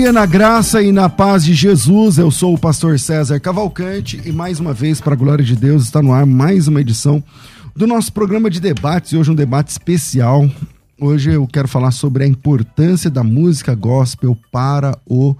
Dia na graça e na paz de Jesus. Eu sou o pastor César Cavalcante e mais uma vez, para a glória de Deus, está no ar mais uma edição do nosso programa de debates. E hoje um debate especial. Hoje eu quero falar sobre a importância da música gospel para o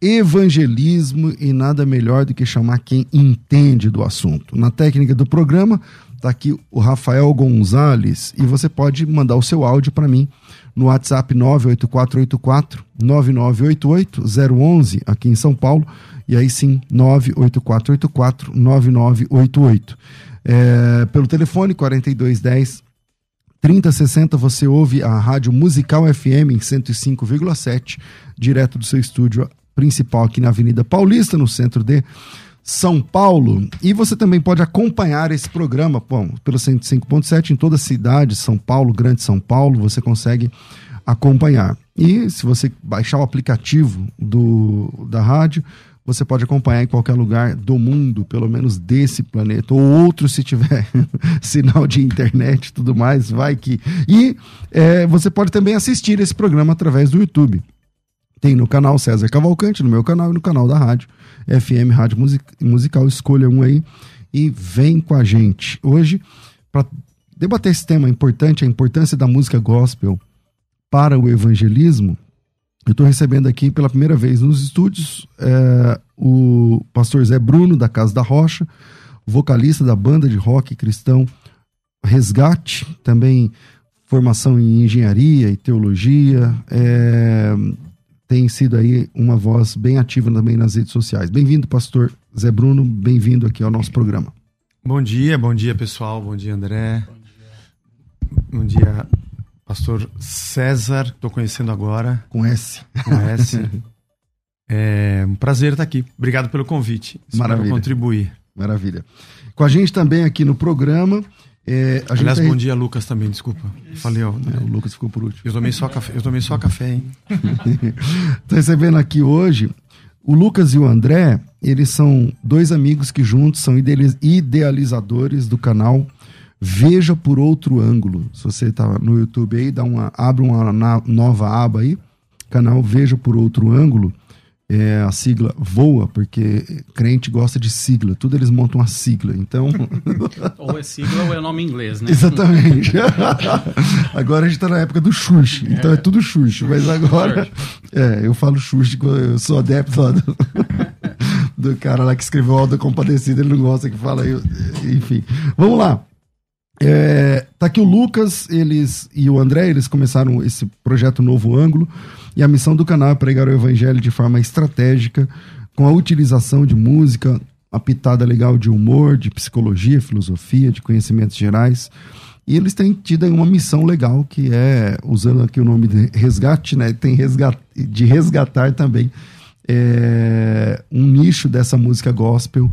evangelismo e nada melhor do que chamar quem entende do assunto. Na técnica do programa, está aqui o Rafael Gonzalez e você pode mandar o seu áudio para mim no WhatsApp 98484 9988 011 aqui em São Paulo. E aí sim 98484 9988 é, pelo telefone 4210 3060 você ouve a rádio Musical FM em 105,7 direto do seu estúdio principal aqui na Avenida Paulista no centro de são Paulo. E você também pode acompanhar esse programa bom, pelo 105.7 em toda a cidade, São Paulo, Grande São Paulo, você consegue acompanhar. E se você baixar o aplicativo do, da rádio, você pode acompanhar em qualquer lugar do mundo, pelo menos desse planeta, ou outro se tiver sinal de internet e tudo mais, vai que. E é, você pode também assistir esse programa através do YouTube. Tem no canal César Cavalcante, no meu canal e no canal da rádio. FM Rádio Musical, escolha um aí e vem com a gente. Hoje, para debater esse tema importante, a importância da música gospel para o evangelismo, eu estou recebendo aqui pela primeira vez nos estúdios é, o pastor Zé Bruno, da Casa da Rocha, vocalista da banda de rock cristão Resgate, também formação em engenharia e teologia, é, tem sido aí uma voz bem ativa também nas redes sociais. Bem-vindo, pastor Zé Bruno, bem-vindo aqui ao nosso programa. Bom dia, bom dia, pessoal. Bom dia, André. Bom dia, bom dia pastor César, estou conhecendo agora. Com S. Com S. é um prazer estar aqui. Obrigado pelo convite. Espero Maravilha. contribuir. Maravilha. Com a gente também aqui no programa é, Aliás, tá... bom dia, Lucas, também, desculpa. Falei, ó. É, o Lucas ficou por último. Eu tomei só café, eu tomei só café, hein? Tô recebendo aqui hoje o Lucas e o André, eles são dois amigos que juntos são idealizadores do canal Veja por Outro Ângulo. Se você tá no YouTube aí, dá uma, abre uma nova aba aí, canal Veja por Outro Ângulo é, a sigla voa, porque crente gosta de sigla, tudo eles montam uma sigla, então... ou é sigla ou é nome inglês, né? Exatamente. agora a gente está na época do Xuxa, então é, é tudo Xuxa, mas agora... É, eu falo Xuxa, eu sou adepto lá do, do cara lá que escreveu Alda Compadecida, ele não gosta que fala, eu, enfim. Vamos lá. É, tá aqui o Lucas, eles e o André, eles começaram esse projeto Novo Ângulo, e a missão do canal é pregar o evangelho de forma estratégica, com a utilização de música, a pitada legal de humor, de psicologia, filosofia, de conhecimentos gerais. E eles têm tido aí uma missão legal que é, usando aqui o nome de resgate, né? Tem de resgatar também é, um nicho dessa música gospel,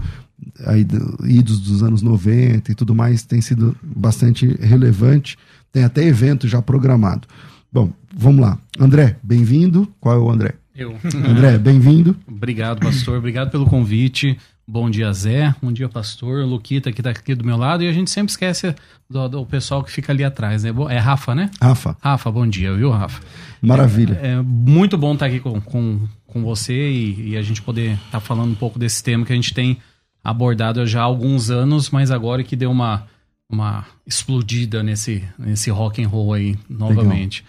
aí, idos dos anos 90 e tudo mais, tem sido bastante relevante. Tem até evento já programado. Bom, vamos lá. André, bem-vindo. Qual é o André? Eu. André, bem-vindo. Obrigado, pastor. Obrigado pelo convite. Bom dia, Zé. Bom dia, pastor. Luquita, que tá aqui do meu lado. E a gente sempre esquece do, do pessoal que fica ali atrás, né? É Rafa, né? Rafa, Rafa, bom dia, viu, Rafa? maravilha. É muito bom estar aqui com, com, com você e, e a gente poder estar falando um pouco desse tema que a gente tem abordado já há alguns anos, mas agora que deu uma, uma explodida nesse, nesse rock and roll aí novamente.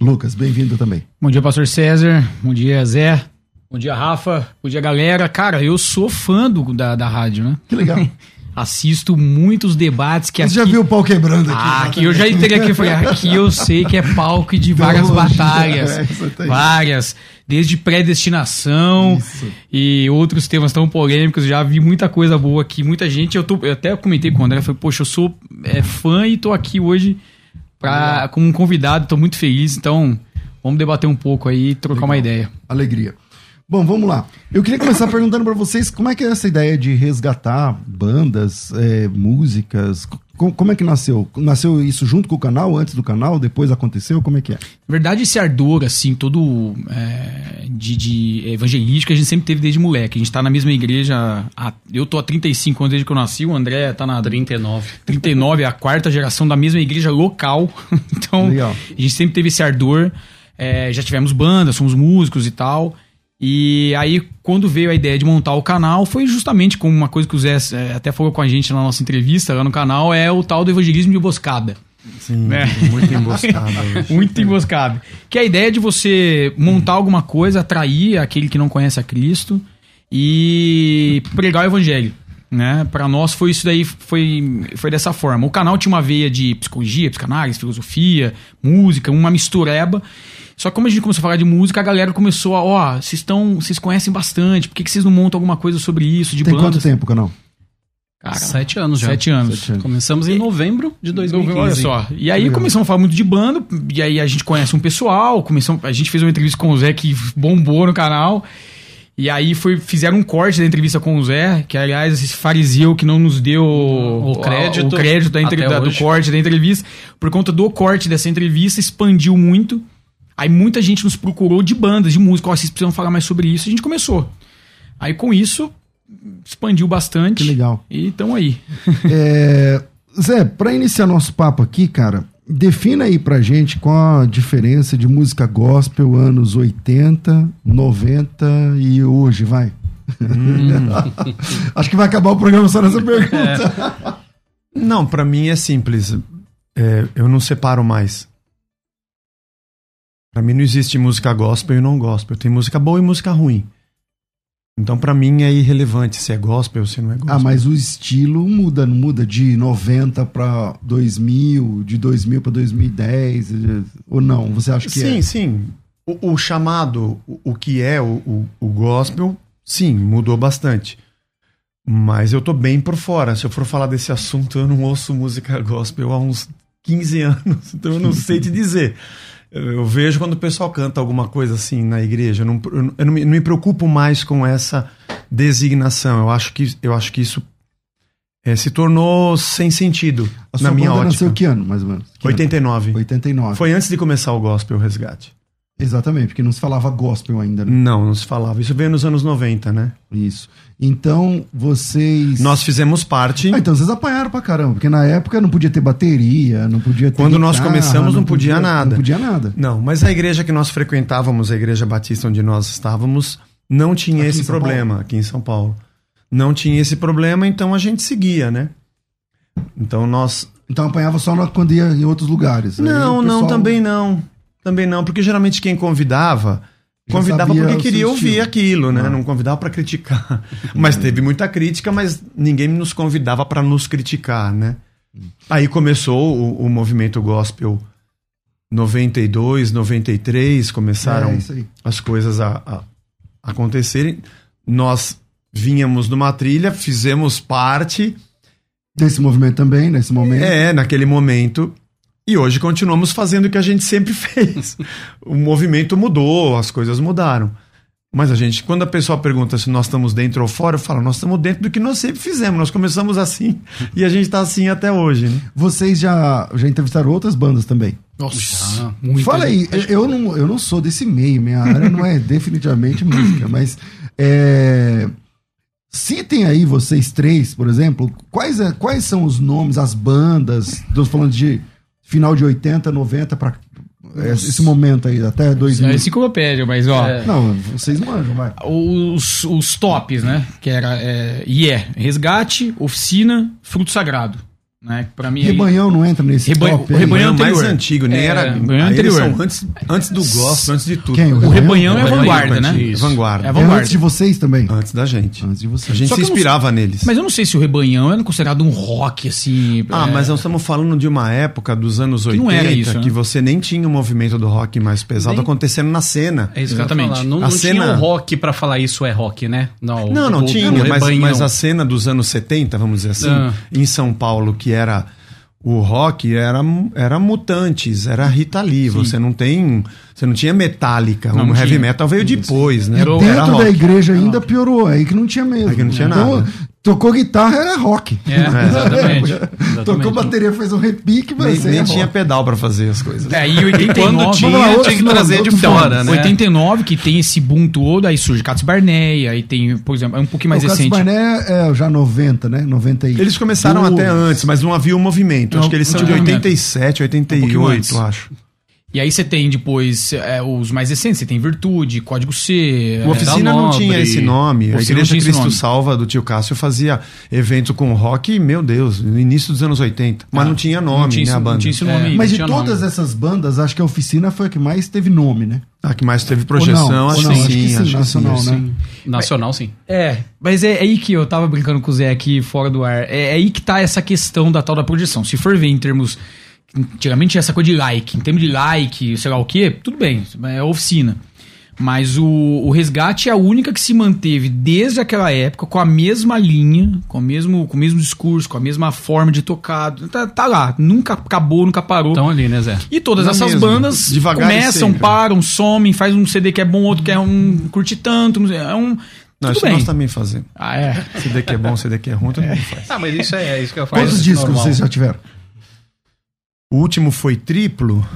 Lucas, bem-vindo também. Bom dia, pastor César. Bom dia, Zé. Bom dia, Rafa. Bom dia, galera. Cara, eu sou fã do, da, da rádio, né? Que legal. Assisto muitos debates que Você já aqui... viu o pau quebrando aqui? Ah, aqui eu já entrei aqui, falei, aqui eu sei que é palco de várias batalhas. é, várias. Desde predestinação Isso. e outros temas tão polêmicos. Já vi muita coisa boa aqui. Muita gente, eu, tô, eu até comentei com o André, falei, poxa, eu sou é, fã e tô aqui hoje pra, como um convidado, tô muito feliz. Então, vamos debater um pouco aí e trocar uma ideia. Alegria. Bom, vamos lá. Eu queria começar perguntando pra vocês como é que é essa ideia de resgatar bandas, é, músicas. Co- Como é que nasceu? Nasceu isso junto com o canal, antes do canal, depois aconteceu? Como é que é? Na verdade, esse ardor, assim, todo é, de, de evangelístico, a gente sempre teve desde moleque. A gente tá na mesma igreja. há- eu tô há 35 anos desde que eu nasci, o André tá na 39. 39, é a quarta geração da mesma igreja local. então, Legal. a gente sempre teve esse ardor. É, já tivemos banda, somos músicos e tal. E aí, quando veio a ideia de montar o canal, foi justamente com uma coisa que o Zé é, até falou com a gente na nossa entrevista lá no canal, é o tal do evangelismo de emboscada. Sim, É. muito emboscada. Muito emboscado. Que é a ideia de você montar alguma coisa, atrair aquele que não conhece a Cristo e pregar o evangelho. Né? Para nós foi isso daí, foi, foi dessa forma. O canal tinha uma veia de psicologia, psicanálise, filosofia, música, uma mistureba. Só que como a gente começou a falar de música, a galera começou a, ó, vocês estão, vocês conhecem bastante, por que, que vocês não montam alguma coisa sobre isso, de Tem bandas? quanto tempo o canal? Cara, Sete anos já. Sete anos. Sete anos. Começamos em novembro de 2015. Olha só. E aí começamos a falar muito de banda, e aí a gente conhece um pessoal, começamos, a gente fez uma entrevista com o Zé que bombou no canal. E aí foi, fizeram um corte da entrevista com o Zé, que aliás, esse fariseu que não nos deu o, crédito o crédito da da- do corte da entrevista. Por conta do corte dessa entrevista, expandiu muito. Aí muita gente nos procurou de bandas, de música. Ó, vocês precisam falar mais sobre isso. A gente começou. Aí com isso, expandiu bastante. Que legal. E estão aí. É, Zé, pra iniciar nosso papo aqui, cara, defina aí pra gente qual a diferença de música gospel anos 80, 90 e hoje, vai. Acho que vai acabar o programa só nessa pergunta. Não, pra mim é simples. É, eu não separo mais. Pra mim não existe música gospel e não gospel. Tem música boa e música ruim. Então pra mim é irrelevante se é gospel ou se não é gospel. Ah, mas o estilo muda, não muda de 90 pra 2000, de 2000 pra 2010, eh, ou não? Você acha que sim, é? sim. O, o chamado, o, o que é o, o, o gospel, sim, mudou bastante. Mas eu tô bem por fora. Se eu for falar desse assunto, eu não ouço música gospel há uns 15 anos. Então eu não sei te dizer. Eu, vejo quando o pessoal canta alguma coisa assim na igreja. Eu não, eu não- me, não me preocupo mais com essa designação. Eu acho que, eu acho que isso eh, se tornou sem sentido A na minha ótica. nasceu que ano, mais ou menos? Que ano? 89. 89. Foi antes de começar o gospel o resgate. Exatamente, porque não se falava gospel ainda, né? Não, não se falava. Isso veio nos anos 90, né? Isso. Então, vocês. Nós fizemos parte. Ah, então vocês apanharam pra caramba, porque na época não podia ter bateria, não podia ter. Quando nós guitarra, começamos, não podia nada. Não podia nada. Não, mas a igreja que nós frequentávamos, a igreja batista onde nós estávamos, não tinha Aqui esse problema aqui em São Paulo. Não tinha esse problema, então a gente seguia, né? Então nós. Então apanhava só quando ia em outros lugares. Não, o não, pessoal- também não. Também não, porque geralmente quem convidava. Convidava porque queria ouvir aquilo, né? Ah. Não convidava pra criticar. Mas teve muita crítica, mas ninguém nos convidava pra nos criticar, né? Aí começou o, o movimento gospel 92, 93, começaram É, as coisas a, a acontecerem. Nós vínhamos numa trilha, fizemos parte, Desse movimento também, nesse momento. é, naquele momento. E hoje continuamos fazendo o que a gente sempre fez. o movimento mudou, as coisas mudaram. Mas a gente, quando a pessoa pergunta se nós estamos dentro ou fora, eu falo, nós estamos dentro do que nós sempre fizemos. Nós começamos assim e a gente está assim até hoje, né? Vocês já, já entrevistaram outras bandas também. Nossa, Já. Fala aí, eu não, eu não sou desse meio, minha área não é definitivamente música, mas é, Citem aí vocês três, por exemplo, quais, é- quais são os nomes, as bandas, tô falando de final de 80, 90 para esse momento aí, até 2000. É enciclopédia, mas ó. É. Não, vocês manjam, vai. Os, os tops, né? Que era. É, e é Resgate, Oficina, Fruto Sagrado. Né? Pra mim. aí- Rebanhão não entra nesse Rebanho- top o aí? Rebanhão mais anterior. antigo, nem É, era. Rebanhão anterior. são antes, antes do gospel, antes de tudo. Quem? O Rebanhão é a Rebanhão vanguarda, né? Isso. Vanguarda. É a É vanguarda. antes de vocês também. Antes da gente. Antes de A vocês. gente Só se que eu não- inspirava neles. Mas eu não sei se o Rebanhão era considerado um rock, assim. Ah, é, mas nós estamos falando de uma época dos anos Que 80 não era isso, né? que você nem tinha o movimento do rock mais pesado Nem- acontecendo na cena. É que Exatamente. falar. Não, A não cena- tinha o rock pra falar isso é rock, né? Não, Não, não o- tinha, o mas, rebanhão. mas a cena dos anos 70, vamos dizer assim, Ah. em São Paulo, que era o rock, era, era Mutantes, era Rita Lee. Você não tem. Você não tinha Metallica. Não, o não heavy tinha. metal veio depois, né? Era Dentro Era da igreja ainda piorou, aí que não tinha mesmo. Aí que não tinha Então, nada. Tocou guitarra, era rock. É, exatamente. Tocou bateria, fez um repique, Nem, mas nem é tinha rock. pedal pra fazer as coisas. É, e 89. Quando tinha, lá, outro tinha que trazer de fora, nome. né? 89, que tem esse boom todo, aí surge Catos Barney, aí tem, por exemplo, é um pouquinho mais o recente. Barné é já 90, né? 91. Eles começaram até antes, mas não havia o movimento. Não, acho que eles são de tinha movimento. 87, Um pouquinho 88, antes. eu acho. E aí você tem depois é, os mais recentes, você tem Virtude, Código C. O é, Oficina não tinha esse nome. A Igreja Cristo. Salva do tio Cássio fazia evento com rock, meu Deus, no início dos anos 80. Mas Ah, não tinha nome, não tinha né, a banda. Não tinha esse É, nome. Mas não de tinha todas nome. essas bandas, acho que a Oficina foi a que mais teve nome, né? A que mais teve projeção, não? acho, não? que Acho que sim, sim, acho que nacional, sim. né? Nacional, sim. É, mas é aí que eu tava brincando com o Zé aqui fora do ar. É, é aí que tá essa questão da tal da projeção. Se for ver em termos. Antigamente tinha essa coisa de like. Em termos de like, sei lá o quê, tudo bem, é oficina. Mas o, o resgate é a única que se manteve desde aquela época com a mesma linha, com o mesmo, com o mesmo discurso, com a mesma forma de tocar. Tá, tá lá, nunca acabou, nunca parou. Então ali, né, Zé? E todas Na essas mesma, bandas devagar começam, sempre. param, somem, faz um CD que é bom, outro que é um curte tanto, não é um Não, tudo isso bem. nós também fazemos. Ah, é. CD que é bom, CD que é ruim, todo mundo faz. Ah, mas isso é, é isso que eu faço. Quantos é discos normal. vocês já tiveram? O último foi triplo,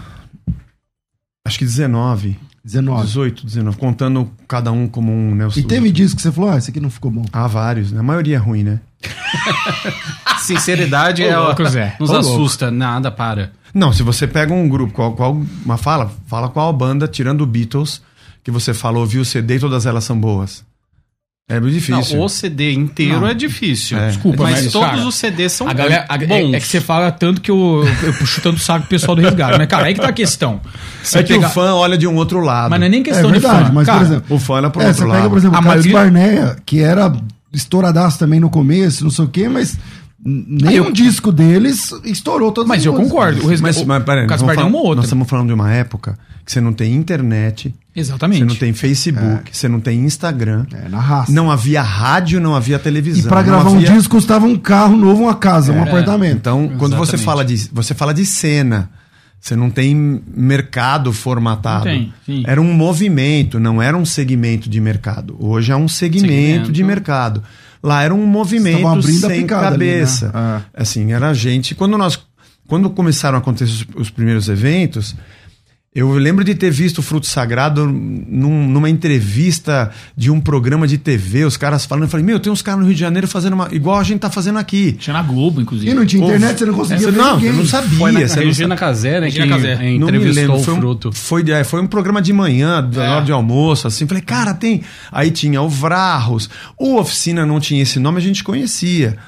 acho que 19, 19. 18, 19, contando cada um como um, né? E teve disco que você falou, ah, esse aqui não ficou bom. Ah, vários, né? A maioria é ruim, né? Sinceridade é, louco, Zé. nos Ô, louco. assusta. Nada, para. Não, se você pega um grupo, qual, qual uma fala, fala qual banda, tirando o Beatles, que você fala, ouviu o CD e todas elas são boas. É muito difícil. Não, o CD inteiro Não. é difícil. É. Desculpa, mas, mas, todos cara, os CDs são A galera, a- bons. é, é que você fala tanto que eu, eu puxo tanto o saco pro pessoal do resgate. Mas, cara, aí que tá a questão. Você é que pega- o fã olha de um outro lado. Mas não é nem É questão verdade, de fã. mas cara, por exemplo, O fã olha pro é, outro você lado. pega, por exemplo, A o Carlos maioria- Barneia, que era estouradaço também no começo, não sei o quê, mas nenhum Eu- disco deles estourou todas Mas as eu músicas. concordo. O resgate, Mas, mas peraí, Caso estamos Barney é uma falando, outra. nós estamos falando de uma época que você não tem internet, Exatamente. você não tem Facebook, você não tem Instagram. É, na raça. Não havia rádio, não havia e televisão. pra não gravar um havia- disco custava um carro novo, uma casa, um apartamento. Então, quando você fala de você fala de cena, você não tem mercado formatado. Tem. Era um movimento, não era um segmento de mercado. Hoje é um segmento, Segmento. de mercado. Lá era um movimento sem picada ali, cabeça. né? Assim, era gente. Quando nós, quando começaram a acontecer os, os primeiros eventos, eu lembro de ter visto o Fruto Sagrado num- numa entrevista de um programa de TV, os caras falando, eu falei, meu, tem uns caras no Rio de Janeiro fazendo uma. igual a gente tá fazendo aqui. Tinha na Globo, inclusive. E não tinha internet, você não conseguia Você ver não, ninguém. eu não sabia. Foi na você não Regina Casé, né? Regina que Casé. não me lembro, o foi um, Fruto. Foi, é, foi um programa de manhã, na É. hora de almoço, assim. Falei, cara, tem. Aí tinha o Vrarros. O Oficina não tinha esse nome, a gente conhecia.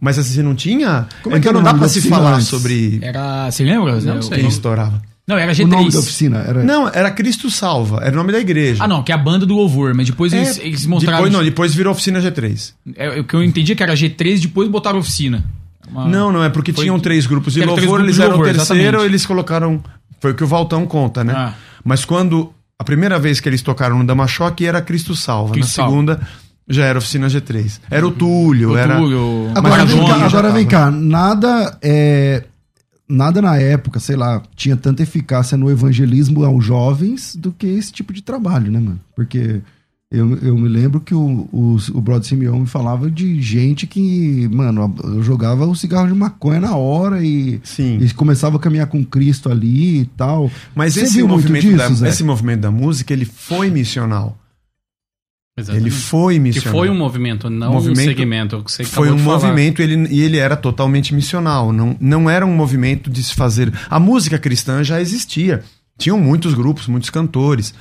Mas assim, não tinha. Como é que então não dá pra da se falar antes? sobre Era. Você lembra? Não O- sei. quem estourava. Não, era O G3. nome da oficina era... Não, era Cristo Salva, era o nome da igreja. Ah, não, que é a banda do louvor, mas depois eles, É, eles mostraram. Depois, não, depois virou Oficina G3. É, o que eu entendi é que era G3, depois botaram oficina. Uma- Não, não, é porque Foi- tinham três grupos de louvor, grupos eles de eram o terceiro, exatamente. eles colocaram. Foi o que o Valtão conta, né? Ah. Mas quando. A primeira vez que eles tocaram no Dama Choque era Cristo Salva. Cristo Na Salva. segunda já era Oficina G3. Era o Túlio, O era. Túlio, Agora, vem cá, agora vem cá, nada é. Nada na época, sei lá, tinha tanta eficácia no evangelismo aos jovens do que esse tipo de trabalho, né, mano? Porque eu, eu me lembro que o, o, o Brother Simeão me falava de gente que, mano, jogava o cigarro de maconha na hora e, Sim. e começava a caminhar com Cristo ali e tal. Mas Você esse movimento, disso, da, Zé? esse movimento da música, ele foi missional. Exatamente. Ele foi Que missionário. foi um movimento, não Movimento- um segmento. que você Foi um movimento ele, e ele era totalmente missional. Não, não era um movimento de se fazer. A música cristã já existia. Tinham muitos grupos, muitos cantores,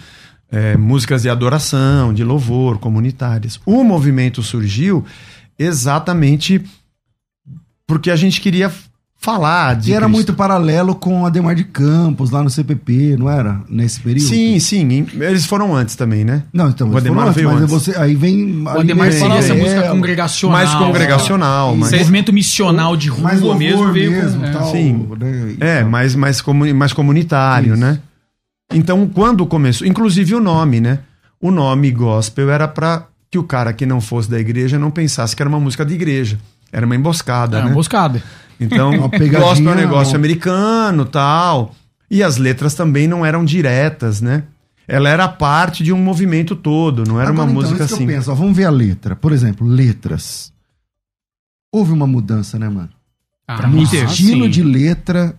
é, músicas de adoração, de louvor, comunitárias. O movimento surgiu exatamente porque a gente queria falar de. E era Cristo. muito paralelo com a Demar de Campos, lá no CPP, não era? Nesse período? Sim, sim. Eles foram antes também, né? Não, então, O eles foram Ademar antes, veio mas antes. você, aí vem... O Ademar fala essa sim. música congregacional. Mais congregacional, né? mas. Movimento missional de rua mais mesmo veio mesmo, com, é. tal, Sim. né, É, tal. mais, mais, comuni- mais comunitário, Isso. né? Então, quando começou, inclusive o nome, né? O nome gospel era para que o cara que não fosse da igreja não pensasse que era uma música de igreja. Era uma emboscada, É, né? emboscada. Então, gospel é um negócio não. americano, tal. E as letras também não eram diretas, né? Ela era parte de um movimento todo, não era Agora, uma então, música isso que assim. eu penso, ó, vamos ver a letra. Por exemplo, letras. Houve uma mudança, né, mano? Ah, no sim. teve. estilo de letra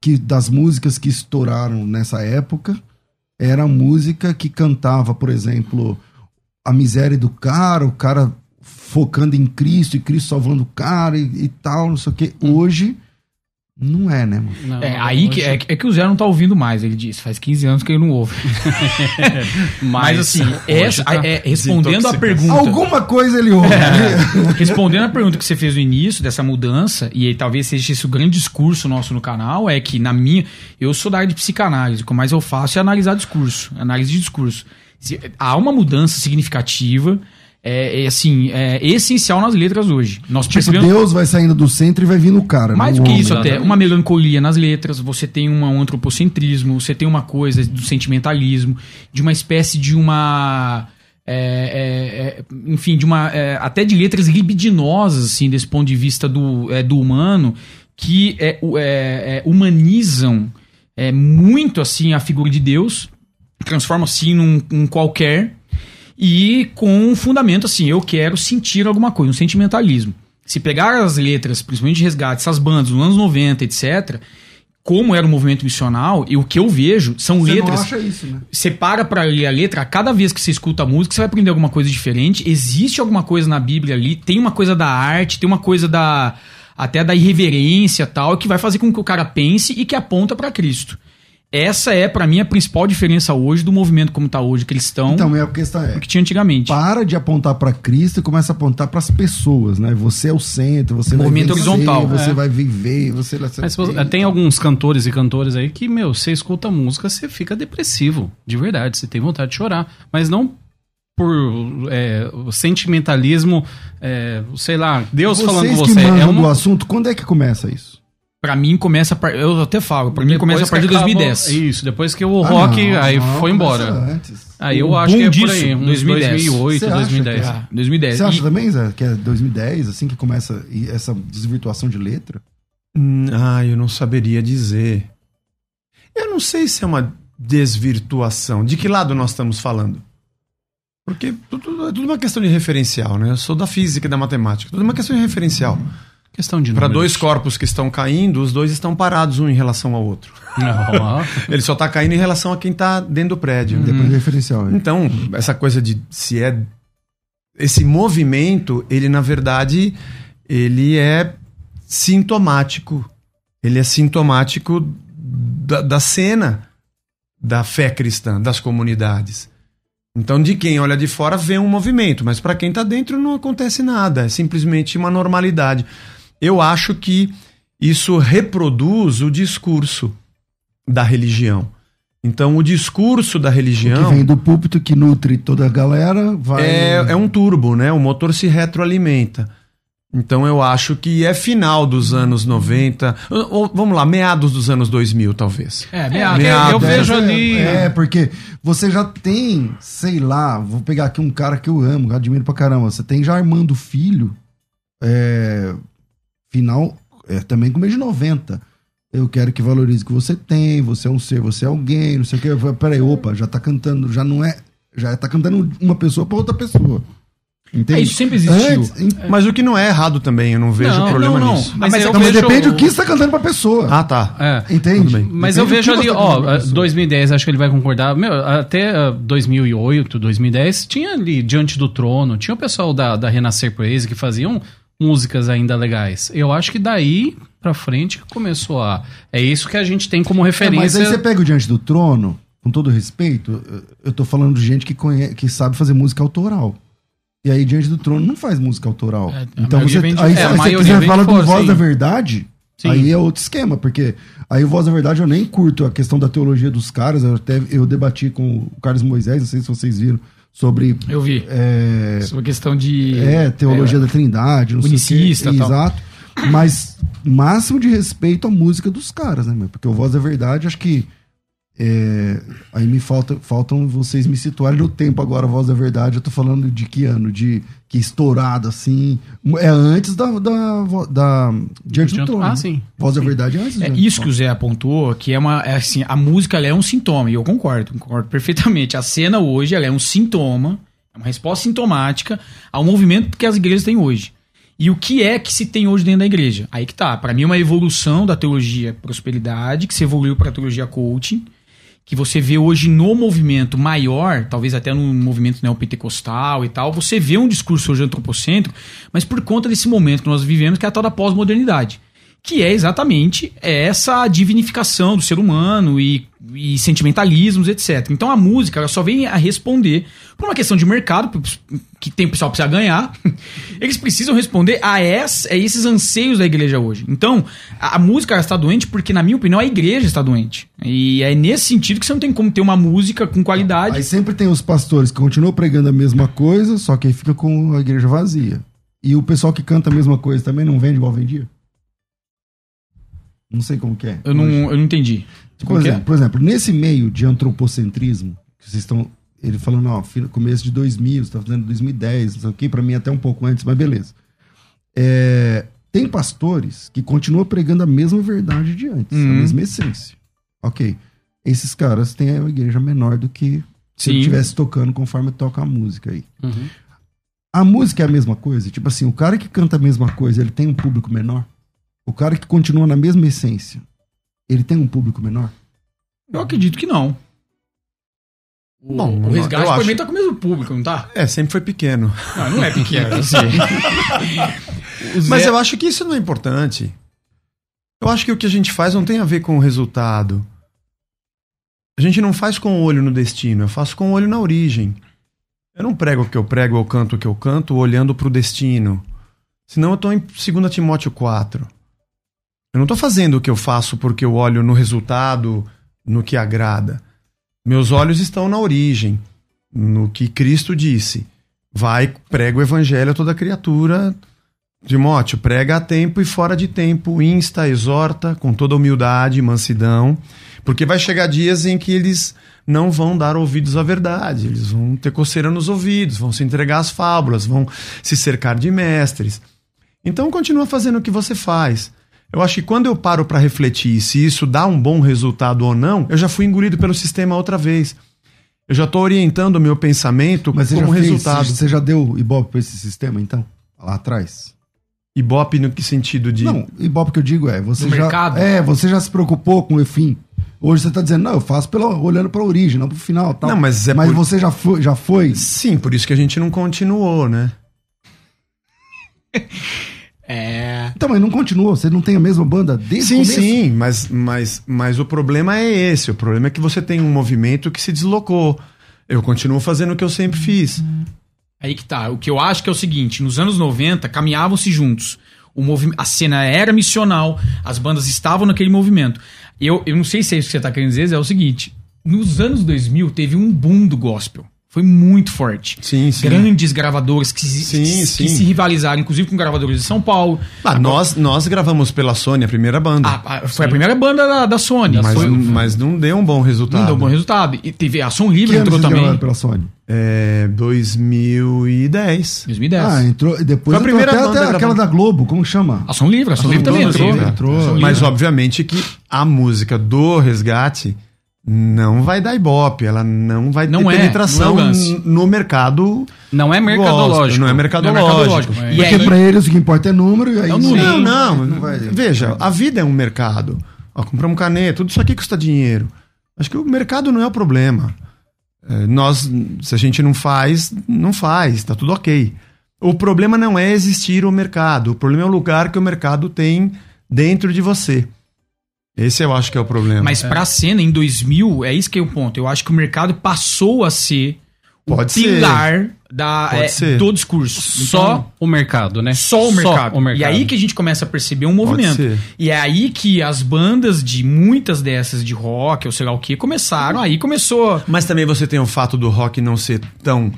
que das músicas que estouraram nessa época era a música que cantava, por exemplo, a miséria do cara, o cara focando em Cristo e Cristo salvando o cara e, e tal, não sei o que. Hoje não é, né, mano? Não, É, aí que, é, é que o Zé não tá ouvindo mais, ele disse. Faz 15 anos que ele não ouve. Mas, assim, essa, tá é, respondendo a desintoxicação. pergunta. Alguma coisa ele ouve. Respondendo a pergunta que você fez no início dessa mudança, e aí talvez seja esse o grande discurso nosso no canal, é que na minha. Eu sou da área de psicanálise, o que mais eu faço é analisar discurso, análise de discurso. Se- há uma mudança significativa, é, é, assim, é essencial nas letras hoje. Nós Tipo, percebemos. Deus vai saindo do centro e vai vindo o cara. Mais não do que isso até, uma melancolia nas letras, você tem um antropocentrismo, você tem uma coisa do sentimentalismo, de uma espécie de uma. é, é, é, enfim, de uma. é, até de letras libidinosas, assim, desse ponto de vista do, é, do humano, que é, humanizam muito assim a figura de Deus, transformam assim num, num qualquer, e com um fundamento assim, eu quero sentir alguma coisa, um sentimentalismo. Se pegar as letras, principalmente de resgate, essas bandas dos anos 90, etc., como era o movimento missional, e o que eu vejo são Você letras. não acha isso, né? Você para pra ler a letra, cada vez que você escuta a música, você vai aprender alguma coisa diferente. Existe alguma coisa na Bíblia ali, tem uma coisa da arte, tem uma coisa da. até da irreverência tal, que vai fazer com que o cara pense e que aponta pra Cristo. Essa é, pra mim, a principal diferença hoje do movimento como tá hoje, cristão, Então, a questão é, do que tinha antigamente. para de apontar pra Cristo e começa a apontar pras pessoas, né? Você é o centro, você Movimento vai vencer, horizontal, você é. vai viver, você vai ser Mas você- tem alguns cantores e cantoras aí que, meu, você escuta a música, você fica depressivo. De verdade, você tem vontade de chorar. Mas não por é, o sentimentalismo, é, sei lá, Deus falando com Vocês você. que É mandam do uma, assunto, quando é que começa isso? Pra mim começa, a eu até falo, pra mim começa a partir de que acaba- 2010. Isso, depois que o Ah, rock, não, aí não, foi embora. Aí eu O acho que é por disso, aí, uns 2010. 2008, Você acha 2010. Ah, 2010. Você acha E- também, Zé, que é 2010, assim, que começa essa desvirtuação de letra? Hum, Ah, eu não saberia dizer. Eu não sei se é uma desvirtuação. De que lado nós estamos falando? Porque tudo, é tudo uma questão de referencial, né? Eu sou da física e da matemática. Tudo é uma questão de referencial. Questão de Para dois corpos que estão caindo, os dois estão parados um em relação ao outro. Não, Ele só está caindo em relação a quem está dentro do prédio. Depois do referencial. é. Então, essa coisa de se é esse movimento, ele na verdade, ele é sintomático. Ele é sintomático da, da cena da fé cristã, das comunidades. Então, de quem olha de fora vê um movimento, mas para quem está dentro não acontece nada, é simplesmente uma normalidade. Eu acho que isso reproduz o discurso da religião. Então, o discurso da O religião que vem do púlpito que nutre toda a galera, vai... é, é um turbo, né? O motor se retroalimenta. Então eu acho que é final dos anos 90, ou, vamos lá, meados dos anos 2000, talvez. É, É, meado. eu vejo ser- ali- É, porque você já tem, sei lá, vou pegar aqui um cara que eu amo, que eu admiro pra caramba. Você tem já Armando Filho, é, final, é, também com mês de 90. Eu quero que valorize o que você tem, você é um ser, você é alguém, não sei o que. Peraí, opa, já tá cantando, já não é. Já tá cantando uma pessoa pra outra pessoa. Entende? É, isso sempre existiu. Antes, em- Mas o que não é errado também, eu não vejo Não, problema não, não. nisso. Mas Mas é eu Não, mas vejo- depende do que você tá cantando pra pessoa. Ah, tá. É. Entende? Mas Depende eu vejo que ali, tá ó, cantando pra pessoa. 2010, acho que ele vai concordar. Meu, até ah, 2008, 2010, tinha ali Diante do Trono, tinha o pessoal da, da Renascer Praise que faziam músicas ainda legais. Eu acho que daí pra frente que começou a. É isso que a gente tem como É, mas referência. aí você pega o Diante do Trono, com todo respeito, eu- tô falando de gente que, conhece, que sabe fazer música autoral. E aí, Diante do Trono não faz música autoral. É, então você, de- aí, é, aí você, fala do Voz sim. da Verdade, Sim. aí é outro esquema, porque aí o Voz da Verdade eu nem curto a questão da teologia dos caras, eu até eu debati com o Carlos Moisés, não sei se vocês viram, sobre Eu vi. é, Sobre a questão de. é, teologia da Trindade, não sei o quê. unicista, tal. Exato. Mas máximo de respeito à música dos caras, né, meu? Porque o Voz da Verdade, acho que. É, aí me falta, faltam vocês me situarem no tempo agora, Voz da Verdade. Eu tô falando de que ano? De que estourado, assim. É antes da. da, da Diante do Trono. Ah, né? sim. Voz da Verdade é antes É isso que o. Zé apontou, que é uma. É assim, a música é um sintoma, e eu concordo, concordo perfeitamente. A cena hoje ela é um sintoma, é uma resposta sintomática ao movimento que as igrejas têm hoje. E o que é que se tem hoje dentro da igreja? Aí que tá. Para mim, é uma evolução da teologia prosperidade, que se evoluiu para a teologia coaching, que você vê hoje no movimento maior, talvez até no movimento neopentecostal e tal, você vê um discurso hoje antropocêntrico, mas por conta desse momento que nós vivemos, que é a tal da pós-modernidade. Que é exatamente essa divinificação do ser humano e, e sentimentalismos, etc. Então a música só vem a responder por uma questão de mercado, que tem o pessoal precisa ganhar. Eles precisam responder a, essa, a esses anseios da igreja hoje. Então, a, a música está doente porque, na minha opinião, a igreja está doente. E é nesse sentido que você não tem como ter uma música com qualidade. Aí sempre tem os pastores que continuam pregando a mesma coisa, só que aí fica com a igreja vazia. E o pessoal que canta a mesma coisa também não vende igual vendia? Não sei como que é. Eu não, eu não entendi. Por é? exemplo, por exemplo, nesse meio de antropocentrismo, que vocês estão. Ele falando, ó, começo de 2000, você tá fazendo 2010, não sei o que, pra mim até um pouco antes, mas beleza. É, tem pastores que continuam pregando a mesma verdade de antes, a Uhum. mesma essência. Ok. Esses caras têm a igreja menor do que se ele Sim. estivesse tocando conforme toca a música aí. Uhum. A música é a mesma coisa? Tipo assim, o cara que canta a mesma coisa, ele tem um público menor? O cara que continua na mesma essência, ele tem um público menor? Eu acredito que não. O, Bom, o resgate acho. também tá com o mesmo público, não tá? É, sempre foi pequeno. Não, não é pequeno. O Zé- Mas eu acho que isso não é importante. Eu acho que o que a gente faz não tem a ver com o resultado. A gente não faz com o olho no destino, eu faço com o olho na origem. Eu não prego o que eu prego, eu canto o que eu canto olhando pro destino. Senão eu tô em 2 Timóteo 4. Eu não tô fazendo o que eu faço porque eu olho no resultado, no que agrada. Meus olhos estão na origem, no que Cristo disse. Vai, prega o evangelho a toda criatura, Timóteo, prega a tempo e fora de tempo, insta, exorta, com toda humildade e mansidão, porque vai chegar dias em que eles não vão dar ouvidos à verdade, eles vão ter coceira nos ouvidos, vão se entregar às fábulas, vão se cercar de mestres. Então continua fazendo o que você faz. Eu acho que quando eu paro para refletir se isso dá um bom resultado ou não, eu já fui engolido pelo sistema outra vez. Eu já estou orientando o meu pensamento Mas você como fez, resultado. Você já deu Ibope pra esse sistema, então? Lá atrás? Ibope no que sentido de. Não, Ibope que eu digo é, você Do já. mercado? É, você já se preocupou com o fim. Hoje você tá dizendo, não, eu faço pela, olhando pra origem, não pro final tal. Não, mas é Mas por- você já foi, já foi. Sim, por isso que a gente não continuou, né? É. Então, mas não continuou, você não tem a mesma banda desde Sim, o começo? sim, mas, mas, mas o problema é esse. O problema é que você tem um movimento que se deslocou. Eu continuo fazendo o que eu sempre fiz. Aí que tá. O que eu acho que é o seguinte: nos anos 90, caminhavam-se juntos. O movimento, a cena era missional, as bandas estavam naquele movimento. Eu, eu não sei se é isso que você tá querendo dizer, é o seguinte: nos anos 2000 teve um boom do gospel. Foi muito forte. Sim, sim. Grandes gravadores que, se- Sim, que, sim. que se rivalizaram, inclusive com gravadores de São Paulo. Ah, nós, nós gravamos pela Sony, a primeira banda. A- a- foi a primeira banda da, da Sony. mas, foi, mas não deu um bom resultado. não deu bom resultado. E teve a Som Que Livre ano entrou também. pela Sony? É, 2010. 2010. Ah, entrou. e Depois Foi a entrou primeira até, banda até aquela da Globo, como chama? A Som Livre, a Som Livre também entrou. entrou. Mas obviamente que a música do Resgate não vai dar ibope, ela não vai Não ter é, penetração não é no mercado. Não é mercadológico. gospel, Não é mercadológico. mercadológico. É. E Porque aí- pra eles o que importa é número e aí É número. Não, não. não vai- Veja, a vida é um mercado. Ó, compramos caneta, tudo isso aqui custa dinheiro. Acho que o mercado não é o problema. É, nós, se a gente não faz, não faz, tá tudo ok. O problema não é existir o mercado, o problema é o lugar que o mercado tem dentro de você. Esse eu acho que é o problema. Mas pra cena, em 2000, é isso que é o ponto. Eu acho que o mercado passou a ser Pode o ser. pilar da, Pode é, ser. do discurso. Só Então, o mercado, né? só o mercado. o mercado. E aí que a gente começa a perceber um movimento. E é aí que as bandas de muitas dessas de rock, ou sei lá o que, começaram. Aí começou. Mas também você tem o fato do rock não ser tão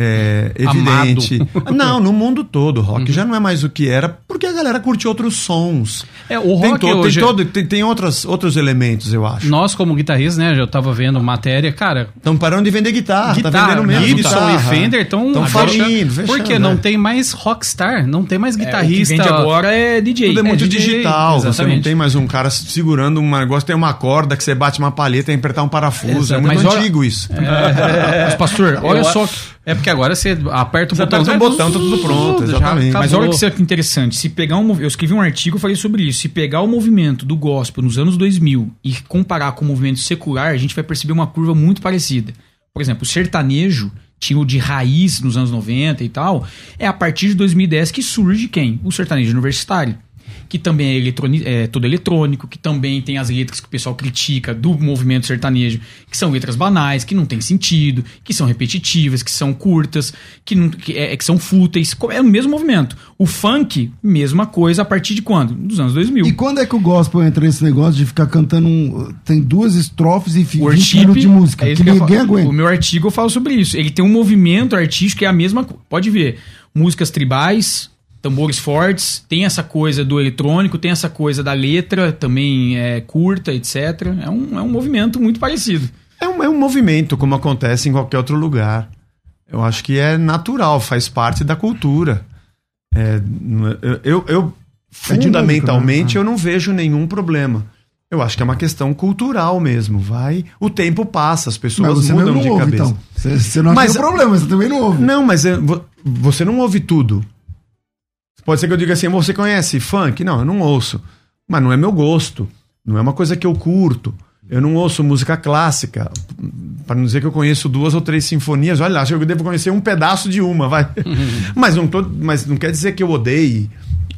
é, Amado. evidente. Não, no mundo todo, o rock já não é mais o que era, porque a galera curte outros sons. É, o tem, rock to- hoje... tem, todo, tem, tem outras, outros elementos, eu acho. Nós, como guitarristas, né? Eu tava vendo matéria, cara... Estão parando de vender guitarra, tá guitarra, vendendo menos Gibson guitarra. e Fender estão Tão falindo, fechando, Porque não é. tem mais rockstar, não tem mais É, o que guitarrista... vende agora é DJ. Tudo é muito DJ, digital. Você não exatamente. tem mais um cara segurando um negócio, tem uma corda que você bate uma palheta e apertar um parafuso. Exato. É muito Mas olha- antigo isso. Mas, pastor, olha Eu- só. É porque agora você aperta o Você botão... aperta um botão, tá tudo pronto, exatamente. Mas olha que isso é interessante. Se pegar um, eu escrevi um artigo, falei sobre isso. Se pegar o movimento do gospel nos anos 2000 e comparar com o movimento secular, a gente vai perceber uma curva muito parecida. Por exemplo, o sertanejo tinha o de raiz nos anos 90 e tal. É a partir de 2010 que surge quem? O sertanejo universitário. Que também é, eletroni- é todo eletrônico, que também tem as letras que o pessoal critica do movimento sertanejo, que são letras banais, que não tem sentido, que são repetitivas, que são curtas, que, não, que, é, que são fúteis. É o mesmo movimento. O funk, mesma coisa a partir de quando? Dos anos 2000. E quando é que o gospel entra nesse negócio de ficar cantando um, tem duas estrofes e fi- 20 worship minutos de música? é que que ninguém aguenta. O meu artigo eu falo sobre isso. Ele tem um movimento artístico que é a mesma coisa. Pode ver. Músicas tribais, tambores fortes, tem essa coisa do eletrônico, tem essa coisa da letra também é, curta, etc. É um, é um movimento muito parecido. É um, é um movimento, como acontece em qualquer outro lugar. Eu acho que é natural, faz parte da cultura. É, não é- eu, eu, eu, fundamentalmente, né? eu não vejo nenhum problema. Eu acho que é uma questão cultural mesmo. Vai, o tempo passa, as Mas pessoas você mudam mesmo de não ouve, cabeça. então. Você, você não Mas- tem problema, você também não ouve. Não, mas é, vo- você não ouve tudo. Pode ser que eu diga assim, você conhece funk? Não, eu não ouço. Mas não é meu gosto. Não é uma coisa que eu curto. Eu não ouço música clássica. Para não dizer que eu conheço duas ou três sinfonias. Olha lá, acho que eu devo conhecer um pedaço de uma, vai. mas, não tô, mas não quer dizer que eu odeie.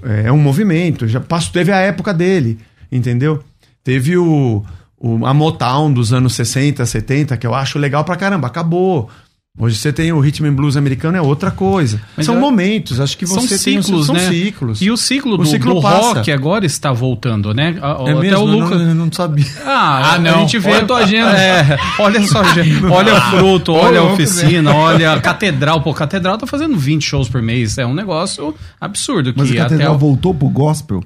É, é um movimento. Já passou, teve a época dele, entendeu? Teve o, o- a Motown dos anos 60, 70, que eu acho legal pra caramba. Acabou. Hoje você tem o rhythm and blues americano, é outra coisa. Mas são eu- momentos, acho que São você tem- ciclos, são né? ciclos. E o ciclo O do, ciclo do rock agora está voltando, né? A- é Até mesmo? o Eu Lucas... não, não sabia. Ah, Ah, não. A gente vê Olha a tua agenda. É, olha só, gente. olha o fruto, olha a oficina, olha a catedral. Pô, a catedral tá fazendo 20 shows por mês. É um negócio absurdo. Mas que a catedral até o- voltou pro gospel?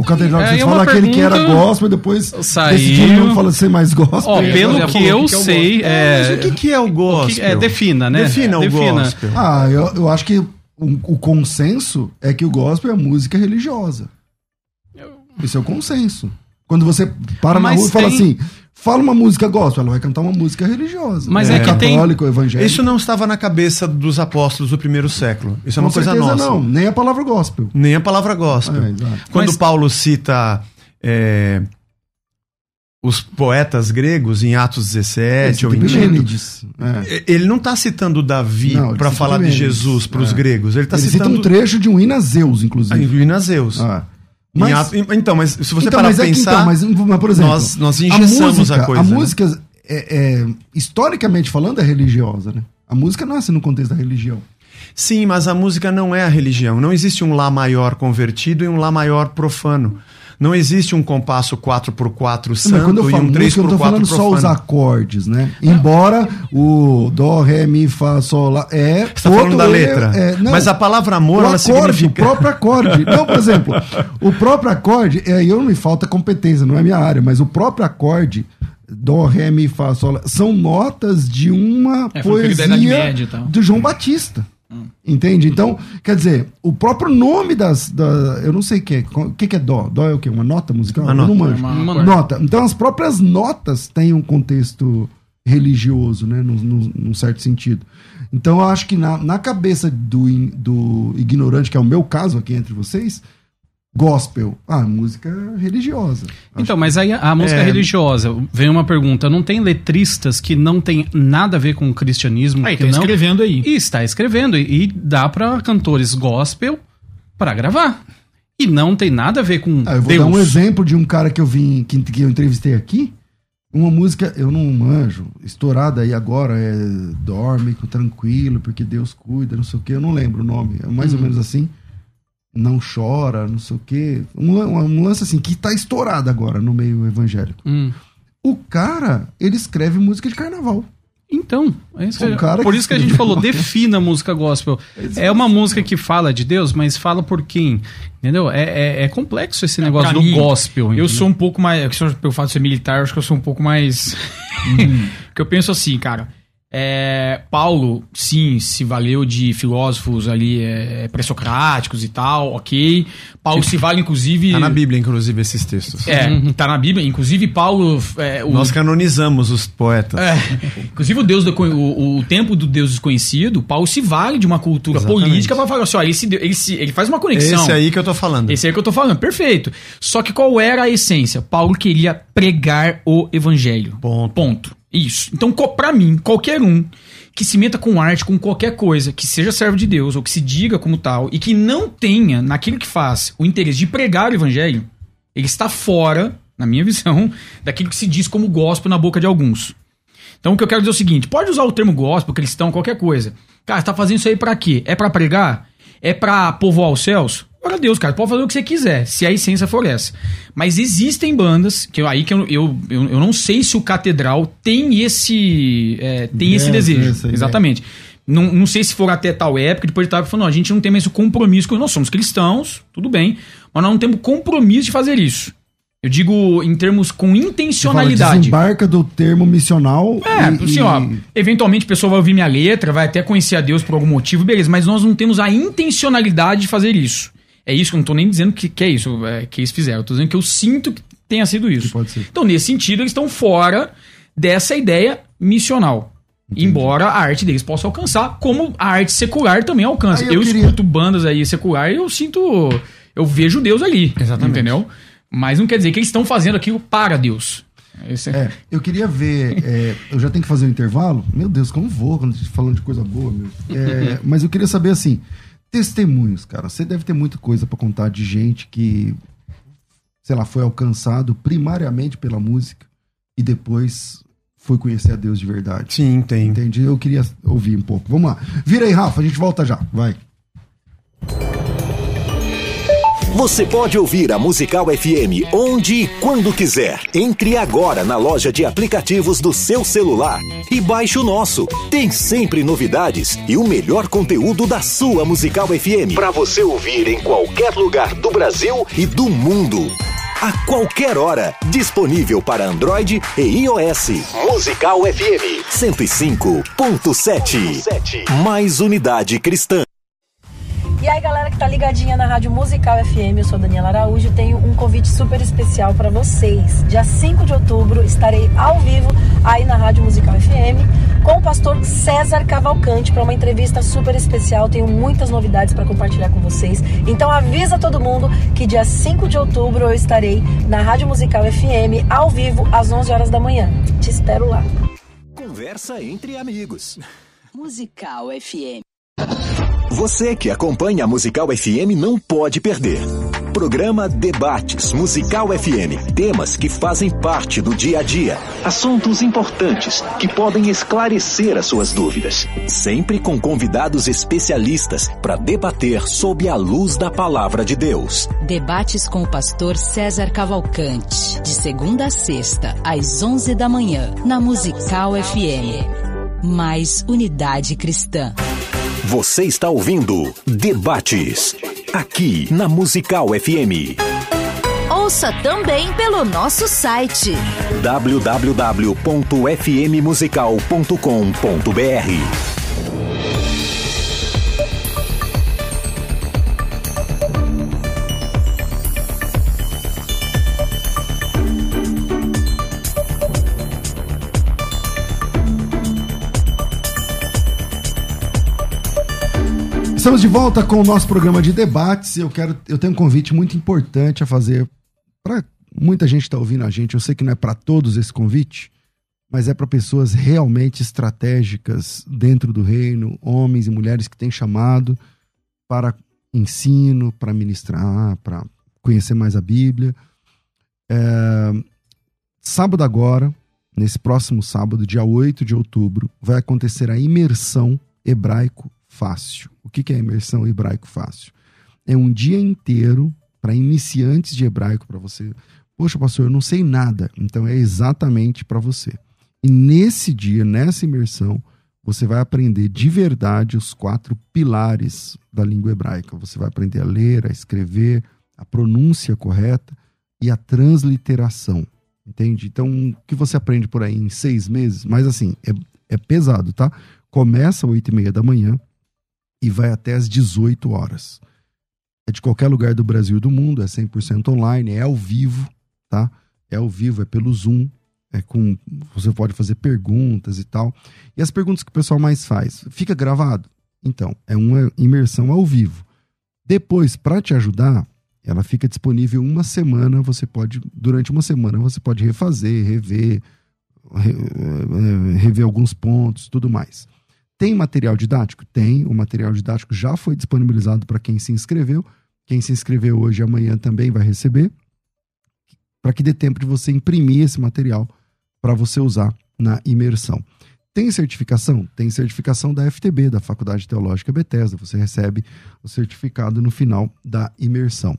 O catedral, É, vocês aquele que era gospel e depois Saiu. decidiram não fala ser mais gospel. Ó, pelo que eu que é o sei, é, Mas o que, que é o o gospel? que- é, defina, né? Defina o Defina. gospel. Ah, eu, eu acho que o, o consenso é que o gospel é música religiosa. Esse é o consenso. Quando você para na Mas rua e fala tem- assim, fala uma música gospel, ela vai cantar uma música religiosa. Mas é que tem- católico, evangélico. Isso não estava na cabeça dos apóstolos do primeiro século. Isso é uma Com coisa nossa. não, nem a palavra gospel. Nem a palavra gospel. É. Quando Mas- Paulo cita é, os poetas gregos em Atos 17 ou em Tito, Epimênides. É. ele não está citando Davi para falar de. Jesus para os É. gregos. Ele está Ele cita citando um trecho de um hino a Zeus, inclusive. em Inazeus. Ah. Mas, então, mas se você então, parar pra é pensar, então, mas, mas, por exemplo, nós, nós a engessamos música, a coisa. a né? música é, é, historicamente falando, é religiosa, né? A música nasce no contexto da religião. Sim, mas a música não é a religião. Não existe um Lá maior convertido e um Lá maior profano. Não existe um compasso 4x4 Mas santo quando eu e falo um música, eu não tô 3x4 falando só os profano. acordes, né? Embora o Dó, Ré, Mi, Fá, Sol, Lá é. Você tá falando da é- letra. é- não, mas a palavra amor, o ela acorde, significa... o próprio acorde. Não, por exemplo, o próprio acorde, é, aí eu não me falta competência, não é minha área, mas o próprio acorde, Dó, Ré, Mi, Fá, Sol, são notas de uma É, poesia Média e tal. do João Batista. Entende? Então, quer dizer, o próprio nome das. Da, eu não sei o que é. O que, que é dó? Dó é o quê? Uma nota musical? Uma eu não nota. manjo. Uma- uma nota. Então, as próprias notas têm um contexto religioso, né? Num, num- num certo sentido. Então, eu acho que na, na cabeça do, do ignorante, que é o meu caso aqui entre vocês, gospel, ah, música religiosa. Então, mas aí a, a música É. religiosa, vem uma pergunta, não tem letristas que não tem nada a ver com o cristianismo? Aí, que tá não... escrevendo aí. E está escrevendo, e, e dá pra cantores gospel pra gravar. E não tem nada a ver com Ah, eu vou Deus. dar um exemplo de um cara que eu vim, que, que eu entrevistei aqui. Uma música, eu não manjo, estourada aí agora, é Dorme com tranquilo, porque Deus cuida, não sei o que, eu não lembro o nome. É mais Uhum. ou menos assim. Não chora, não sei o que. Um, um lance assim, que tá estourado agora no meio evangélico. Hum. O cara, ele escreve música de carnaval. Então, é isso Um que- cara por que isso que a gente falou, defina a música gospel. É uma música que fala de Deus, mas fala por quem? Entendeu? É, é, é complexo esse negócio Pra do mim, gospel. Eu entendeu? sou um pouco mais. que Pelo fato de ser militar, eu acho que eu sou um pouco mais. Porque eu penso assim, cara. É, Paulo, sim, se valeu de filósofos ali é, pré-socráticos e tal, ok. Paulo se vale, inclusive. Tá na Bíblia, inclusive, esses textos. É, tá na Bíblia. Inclusive, Paulo. é, o- Nós canonizamos os poetas. é, inclusive o Deus do, o, o tempo do Deus desconhecido, Paulo se vale de uma cultura Exatamente. política pra falar assim, ó, ele, se, ele, se- ele faz uma conexão. Esse aí que eu tô falando. Esse aí que eu tô falando, perfeito. Só que qual era a essência? Paulo queria pregar o evangelho. Ponto. Ponto. Isso. Então, pra mim, qualquer um que se meta com arte, com qualquer coisa, que seja servo de Deus, ou que se diga como tal, e que não tenha naquilo que faz o interesse de pregar o evangelho, ele está fora, na minha visão, daquilo que se diz como gospel na boca de alguns. Então o que eu quero dizer é o seguinte: pode usar o termo gospel, cristão, qualquer coisa. Cara, você tá fazendo isso aí pra quê? É pra pregar? É pra povoar os céus? Ora Deus, cara, pode fazer o que você quiser, se a essência for essa. Mas existem bandas, que eu- aí que eu, eu, eu, não sei se o Catedral tem esse, é, tem esse desejo. Exatamente. Não, não sei se for até tal época, depois de tal época, falou, não, a gente não tem mais o compromisso, com nós somos cristãos, tudo bem, mas nós não temos compromisso de fazer isso. Eu digo em termos com Você fala, intencionalidade. desembarca do termo missional. É, e- assim, e- ó, eventualmente a pessoa vai ouvir minha letra, vai até conhecer a Deus por algum motivo, beleza, mas nós não temos a intencionalidade de fazer isso. É isso que eu não tô nem dizendo que, que é isso, é, que eles fizeram. Eu tô dizendo que eu sinto que tenha sido isso. Que pode ser. Então, nesse sentido, eles estão fora dessa ideia missional. Embora a arte deles possa alcançar, como a arte secular também alcança. Aí Eu, eu queria- escuto bandas aí secular e eu sinto. Eu vejo Deus ali. Exatamente. Entendeu? Mas não quer dizer que eles estão fazendo aquilo para Deus. Esse é- É, eu queria ver. é, eu já tenho que fazer um intervalo? Meu Deus, como vou quando tá falando de coisa boa, meu. É, mas eu queria saber assim: testemunhos, cara. Você deve ter muita coisa pra contar de gente que, sei lá, foi alcançado primariamente pela música e depois foi conhecer a Deus de verdade. Sim, tem. Entendi? Eu queria ouvir um pouco. Vamos lá. Vira aí, Rafa, a gente volta já. Vai. Você pode ouvir a Musical FM onde e quando quiser. Entre agora na loja de aplicativos do seu celular e baixe o nosso. Tem sempre novidades e o melhor conteúdo da sua Musical FM para você ouvir em qualquer lugar do Brasil e do mundo. A qualquer hora, disponível para Android e iOS. Musical FM 105.7. Mais unidade cristã. E aí, galera que tá ligadinha na Rádio Musical FM, eu sou a Daniela Araújo e tenho um convite super especial para vocês. Dia 5 de outubro estarei ao vivo aí na Rádio Musical FM com o pastor César Cavalcante para uma entrevista super especial. Tenho muitas novidades para compartilhar com vocês. Então avisa todo mundo que dia 5 de outubro eu estarei na Rádio Musical FM ao vivo às 11 horas da manhã. Te espero lá. Conversa entre amigos. Musical FM. Você que acompanha a Musical FM não pode perder. Programa Debates Musical FM. Temas que fazem parte do dia a dia. Assuntos importantes que podem esclarecer as suas dúvidas. Sempre com convidados especialistas para debater sob a luz da palavra de Deus. Debates com o pastor César Cavalcante. De segunda a sexta, às 11 da manhã, na Musical FM. Mais unidade cristã. Você está ouvindo Debates. Aqui na Musical FM. Ouça também pelo nosso site www.fmmusical.com.br Estamos de volta com o nosso programa de debates. Eu quero, eu tenho um convite muito importante a fazer para muita gente está ouvindo a gente. Eu sei que não é para todos esse convite, mas é para pessoas realmente estratégicas dentro do reino, homens e mulheres que têm chamado para ensino, para ministrar, para conhecer mais a Bíblia. É, sábado agora, nesse próximo sábado, dia 8 de outubro, vai acontecer a imersão hebraico fácil. O que é imersão hebraico fácil? É um dia inteiro para iniciantes de hebraico, para você. Poxa, pastor, eu não sei nada. Então é exatamente para você. E nesse dia, nessa imersão, você vai aprender de verdade os quatro pilares da língua hebraica. Você vai aprender a ler, a escrever, a pronúncia correta e a transliteração. Entende? Então, o que você aprende por aí em seis meses, mas assim, é, é pesado, tá? Começa às oito e meia da manhã e vai até às 18 horas. É de qualquer lugar do Brasil e do mundo, é 100% online, é ao vivo, tá? É ao vivo, é pelo Zoom, é com você pode fazer perguntas e tal. E as perguntas que o pessoal mais faz, fica gravado? Então, é uma imersão ao vivo. Depois, para te ajudar, ela fica disponível uma semana, você pode durante uma semana você pode refazer, rever, eh, rever alguns pontos, tudo mais. Tem material didático? Tem. O material didático já foi disponibilizado para quem se inscreveu. Quem se inscreveu hoje e amanhã também vai receber, para que dê tempo de você imprimir esse material para você usar na imersão. Tem certificação? Tem certificação da FTB, da Faculdade Teológica Bethesda. Você recebe o certificado no final da imersão.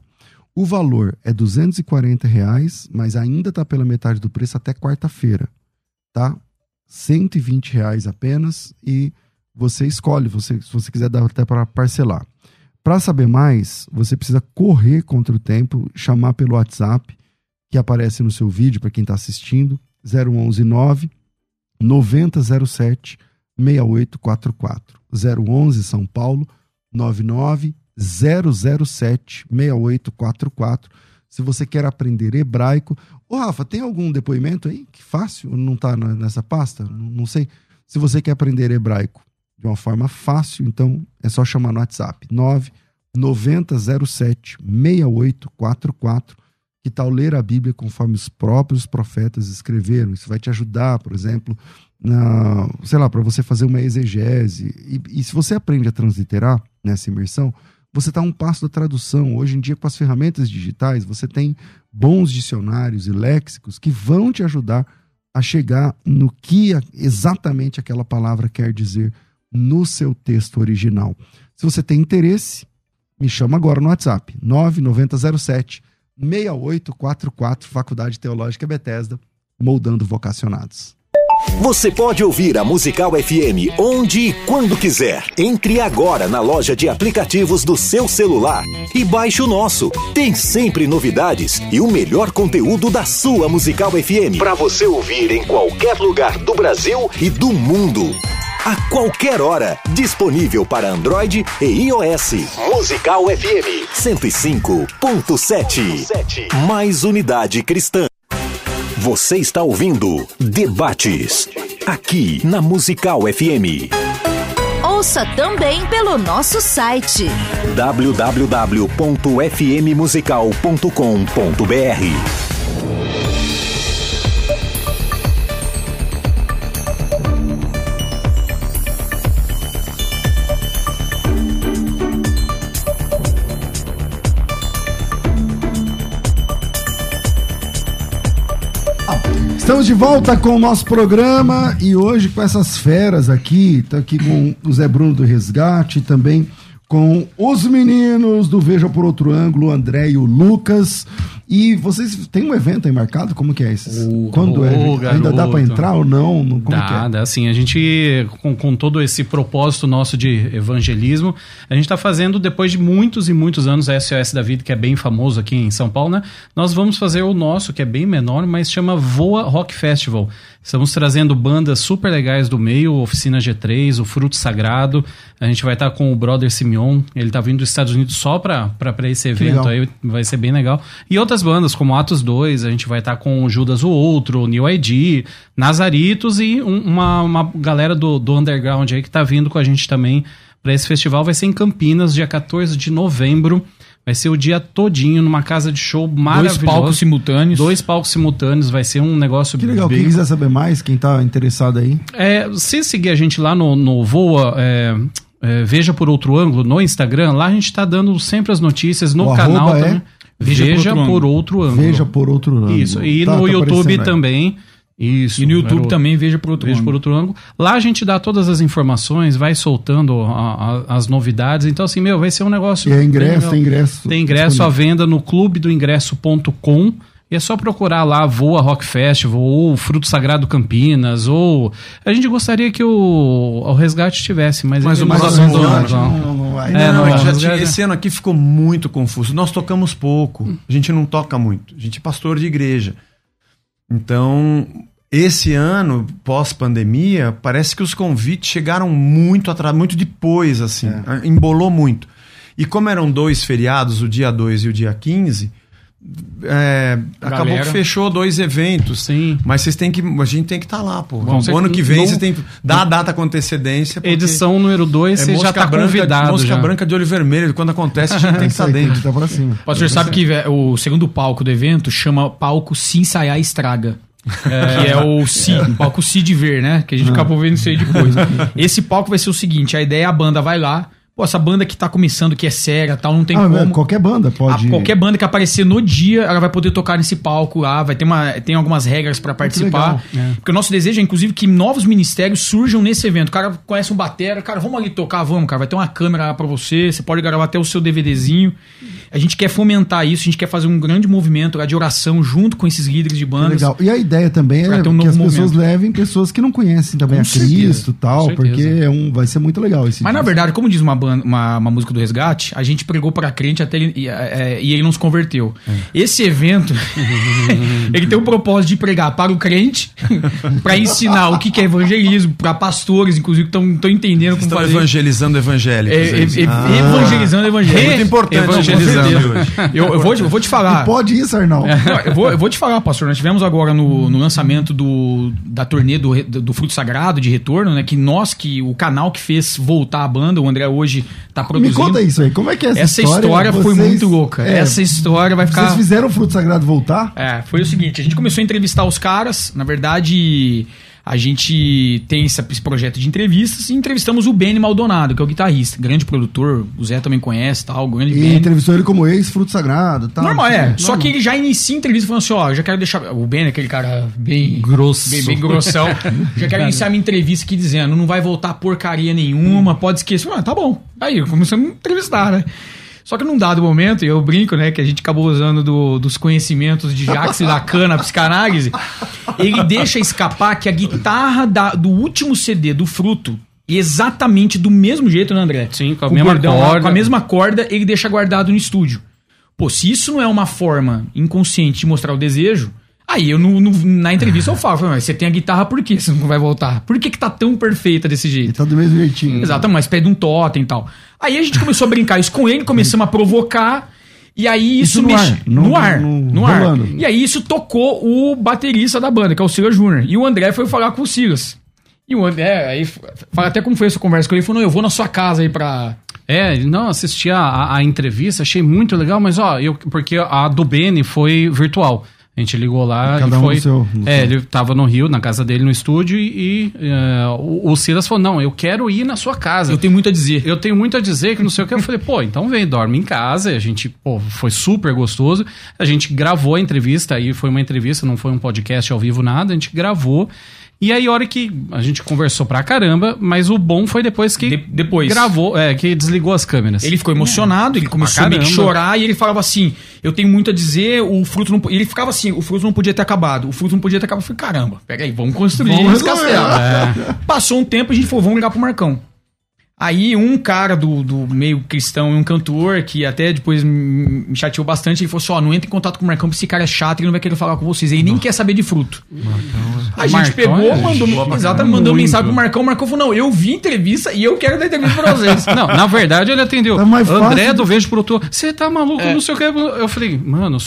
O valor é 240 reais, mas ainda está pela metade do preço até quarta-feira. Tá? 120 reais apenas e você escolhe, você, se você quiser dar até para parcelar. Para saber mais, você precisa correr contra o tempo, chamar pelo WhatsApp que aparece no seu vídeo para quem está assistindo, 011 9 9007 6844. 011 São Paulo 99 007 6844. Se você quer aprender hebraico. Ô, Rafa, tem algum depoimento aí? Que fácil? Não está nessa pasta? Não sei. Se você quer aprender hebraico de uma forma fácil, então é só chamar no WhatsApp 99007 6844, que tal ler a Bíblia conforme os próprios profetas escreveram. Isso vai te ajudar, por exemplo, na, sei lá, para você fazer uma exegese. E, e se você aprende a transliterar nessa imersão, você está um passo da tradução. Hoje em dia, com as ferramentas digitais, você tem bons dicionários e léxicos que vão te ajudar a chegar no que exatamente aquela palavra quer dizer no seu texto original. Se você tem interesse, me chama agora no WhatsApp, 9907 6844, Faculdade Teológica Bethesda, moldando vocacionados. Você pode ouvir a Musical FM onde e quando quiser. Entre agora na loja de aplicativos do seu celular e baixe o nosso. Tem sempre novidades e o melhor conteúdo da sua Musical FM para você ouvir em qualquer lugar do Brasil e do mundo a qualquer hora. Disponível para Android e iOS. Musical FM 105.7. Mais unidade cristã. Você está ouvindo Debates aqui na Musical FM. Ouça também pelo nosso site www.fmmusical.com.br. Estamos de volta com o nosso programa e hoje com essas feras aqui, tá aqui com o Zé Bruno do Resgate, também com os meninos do Veja por Outro Ângulo, o André e o Lucas. E vocês têm um evento aí marcado? Como que é esse? Oh, Quando é? oh, Ainda dá para entrar ou não? Como dá, que é? dá sim. A gente, com, com todo esse propósito nosso de evangelismo, a gente está fazendo, depois de muitos e muitos anos, a SOS da Vida, que é bem famoso aqui em São Paulo, né? Nós vamos fazer o nosso, que é bem menor, mas chama Voa Rock Festival. Estamos trazendo bandas super legais do meio, Oficina G3, o Fruto Sagrado. A gente vai estar tá com o Brother Simeon, ele está vindo dos Estados Unidos só para esse evento aí, vai ser bem legal. E outras bandas, como Atos 2, a gente vai estar tá com o Judas o Outro, o New ID, Nazaritos e um, uma, uma galera do, do underground aí que está vindo com a gente também para esse festival. Vai ser em Campinas, dia 14 de novembro. Vai ser o dia todinho numa casa de show maravilhosa. Dois palcos simultâneos. Dois palcos simultâneos. Vai ser um negócio Que legal. bem Quem quiser saber mais, quem tá interessado aí. é, se seguir a gente lá no, no Voa, é, é, Veja por Outro Ângulo, no Instagram, lá a gente tá dando sempre as notícias no O canal é também. Veja, por, outro ângulo. Veja por outro ângulo. Isso. E Tá- no tá YouTube aparecendo aí. Isso. E no YouTube também veja por outro Veja ângulo. por outro ângulo. Lá a gente dá todas as informações, vai soltando a- a- as novidades. Então, assim, meu, vai ser um negócio. E é ingresso, tem ingresso. Tem ingresso à venda no clubedoingresso.com. E é só procurar lá Voa Rock Festival ou Fruto Sagrado Campinas ou a gente gostaria que o, o Resgate tivesse, mas Mas ele o abandonou, resgate então. não- não vai. É, não, não, mas tinha- esse ano aqui ficou muito confuso. Nós tocamos pouco. A gente não toca muito. A gente é pastor de igreja. Então, esse ano, pós-pandemia, parece que os convites chegaram muito atrás, muito depois, assim. Embolou muito. E como eram dois feriados, o dia 2 e o dia 15, é, acabou que fechou dois eventos. Sim. Mas vocês têm que. A gente tem que estar lá, pô. Bom, o ano que vem não- você tem que dar a data com antecedência. Edição número 2, é você já está branca, convidado. Mosca já. branca de olho vermelho. Quando acontece, a gente tem que estar tem dentro. estar pra cima. O pastor sabe que vé, o segundo palco do evento chama palco Se Ensaiar Estraga. Que é o Si, o palco Si de ver, né? Que a gente acabou vendo isso aí depois. Esse palco vai ser o seguinte: a ideia é a banda vai lá. Pô, essa banda que tá começando, que é séria tal, não tem Ah, como. qualquer banda pode. A- qualquer banda que aparecer no dia, ela vai poder tocar nesse palco lá, vai ter, uma, tem algumas regras pra participar. legal. Porque o nosso desejo é, inclusive, que novos ministérios surjam nesse evento. O cara conhece um batera, cara, vamos ali tocar, vamos, cara, vai ter uma câmera lá pra você, você pode gravar até o seu DVDzinho. A gente quer fomentar isso, a gente quer fazer um grande movimento lá de oração junto com esses líderes de bandas. Legal. E a ideia também é um que as pessoas momento. levem pessoas que não conhecem também Com a Cristo e tal, porque é um, vai ser muito legal esse Mas na dia. verdade, como diz uma, banda, uma, uma música do Resgate, a gente pregou para crente até ele, e, é, e ele não se converteu. Esse evento, ele tem o propósito de pregar para o crente, para ensinar o que que é evangelismo, para pastores, inclusive, que estão entendendo como Estão fazer. evangelizando evangélicos. É, é é, é, Ah. evangelizando o evangelho. É muito importante Evangelizando. Eu, eu, vou, te- eu vou te falar. E pode isso, Arnaldo. Não, eu, vou, eu vou te falar, pastor. Nós tivemos agora no, no lançamento do, da turnê do, do Fruto Sagrado de retorno, né? Que nós, que o canal que fez voltar a banda, o André hoje tá Me produzindo. conta isso aí, como é que é essa, Essa história, foi Vocês- muito louca. é, Essa história vai ficar. Vocês fizeram o Fruto Sagrado voltar? É, foi o seguinte, a gente começou a entrevistar os caras, na verdade, a gente tem esse, esse projeto de entrevistas e entrevistamos o Benny Maldonado, que é o guitarrista, grande produtor, o Zé também conhece, tal, grande E Benny. entrevistou ele como ex-Fruto Sagrado tal. Normal, é. Normal. Só que ele já inicia a entrevista falando assim, ó, já quero deixar... O Ben é aquele cara bem... Grosso. Bem, bem grossão. já quero iniciar minha entrevista aqui dizendo, não vai voltar porcaria nenhuma, pode esquecer. Ah, tá bom. Aí, começamos a entrevistar, né? Só que num dado momento, e eu brinco, né, que a gente acabou usando do- dos conhecimentos de Jacques Lacan na psicanálise, ele deixa escapar que a guitarra da- do último CD do Fruto, exatamente do mesmo jeito, né, André? Sim, com a O mesma bordão corda. Com a mesma corda, ele deixa guardado no estúdio. Pô, se isso não é uma forma inconsciente de mostrar o desejo, aí eu no- no- na entrevista eu falo, mas você tem a guitarra, por que você não vai voltar? Por que, que tá tão perfeita desse Ele jeito? tá do mesmo jeitinho. Exato, mas pede um totem e tal. Aí a gente começou a brincar isso com ele, começamos a provocar. E aí isso, Isso no mexe. ar, no, no- ar. no- No, ar. rolando. E aí isso tocou o baterista da banda, que é o Silas Júnior. E o André foi falar com o Silas. E o André, aí fala até como foi essa conversa com ele. Ele falou: não, eu vou na sua casa aí pra. É, não, assisti a, a, a entrevista, achei muito legal, mas ó, eu, porque a do Beni foi virtual. A gente ligou lá Cada e um foi. no seu- no é, seu. ele tava no Rio, na casa dele, no estúdio, e, e, é, o, o Silas falou: não, eu quero ir na sua casa. Eu tenho muito a dizer. Eu tenho muito a dizer que não sei o que. Eu falei, pô, então vem, dorme em casa. E a gente, pô, foi super gostoso. A gente gravou a entrevista, aí foi uma entrevista, não foi um podcast ao vivo, nada. A gente gravou. E aí, a hora que a gente conversou pra caramba, mas o bom foi depois que De- depois. gravou, é, que desligou as câmeras. Ele ficou emocionado, ele começou a meio que chorar e ele falava assim: Eu tenho muito a dizer, o fruto não. po-" E ele ficava assim: o fruto não podia ter acabado, o fruto não podia ter acabado. Eu falei, caramba, peraí, vamos construir Vamos esse castelo. É. Passou um tempo, a gente falou, vamos ligar pro Marcão. Aí um cara do, do meio cristão, um cantor, que até depois me chateou bastante, ele falou assim: ó, não entra em contato com o Marcão, porque esse cara é chato, ele não vai querer falar com vocês. Ele nem quer saber de fruto. A gente Marcão pegou, é mandou, exatamente, caramba. mandou Muito. mensagem pro Marcão, o Marcão falou: não, eu vi a entrevista e eu quero dar entrevista pra vocês. Não, na verdade ele atendeu. Mais André fácil. do Vejo pro outro. Você tá maluco? Não sei o que. Eu falei, mano,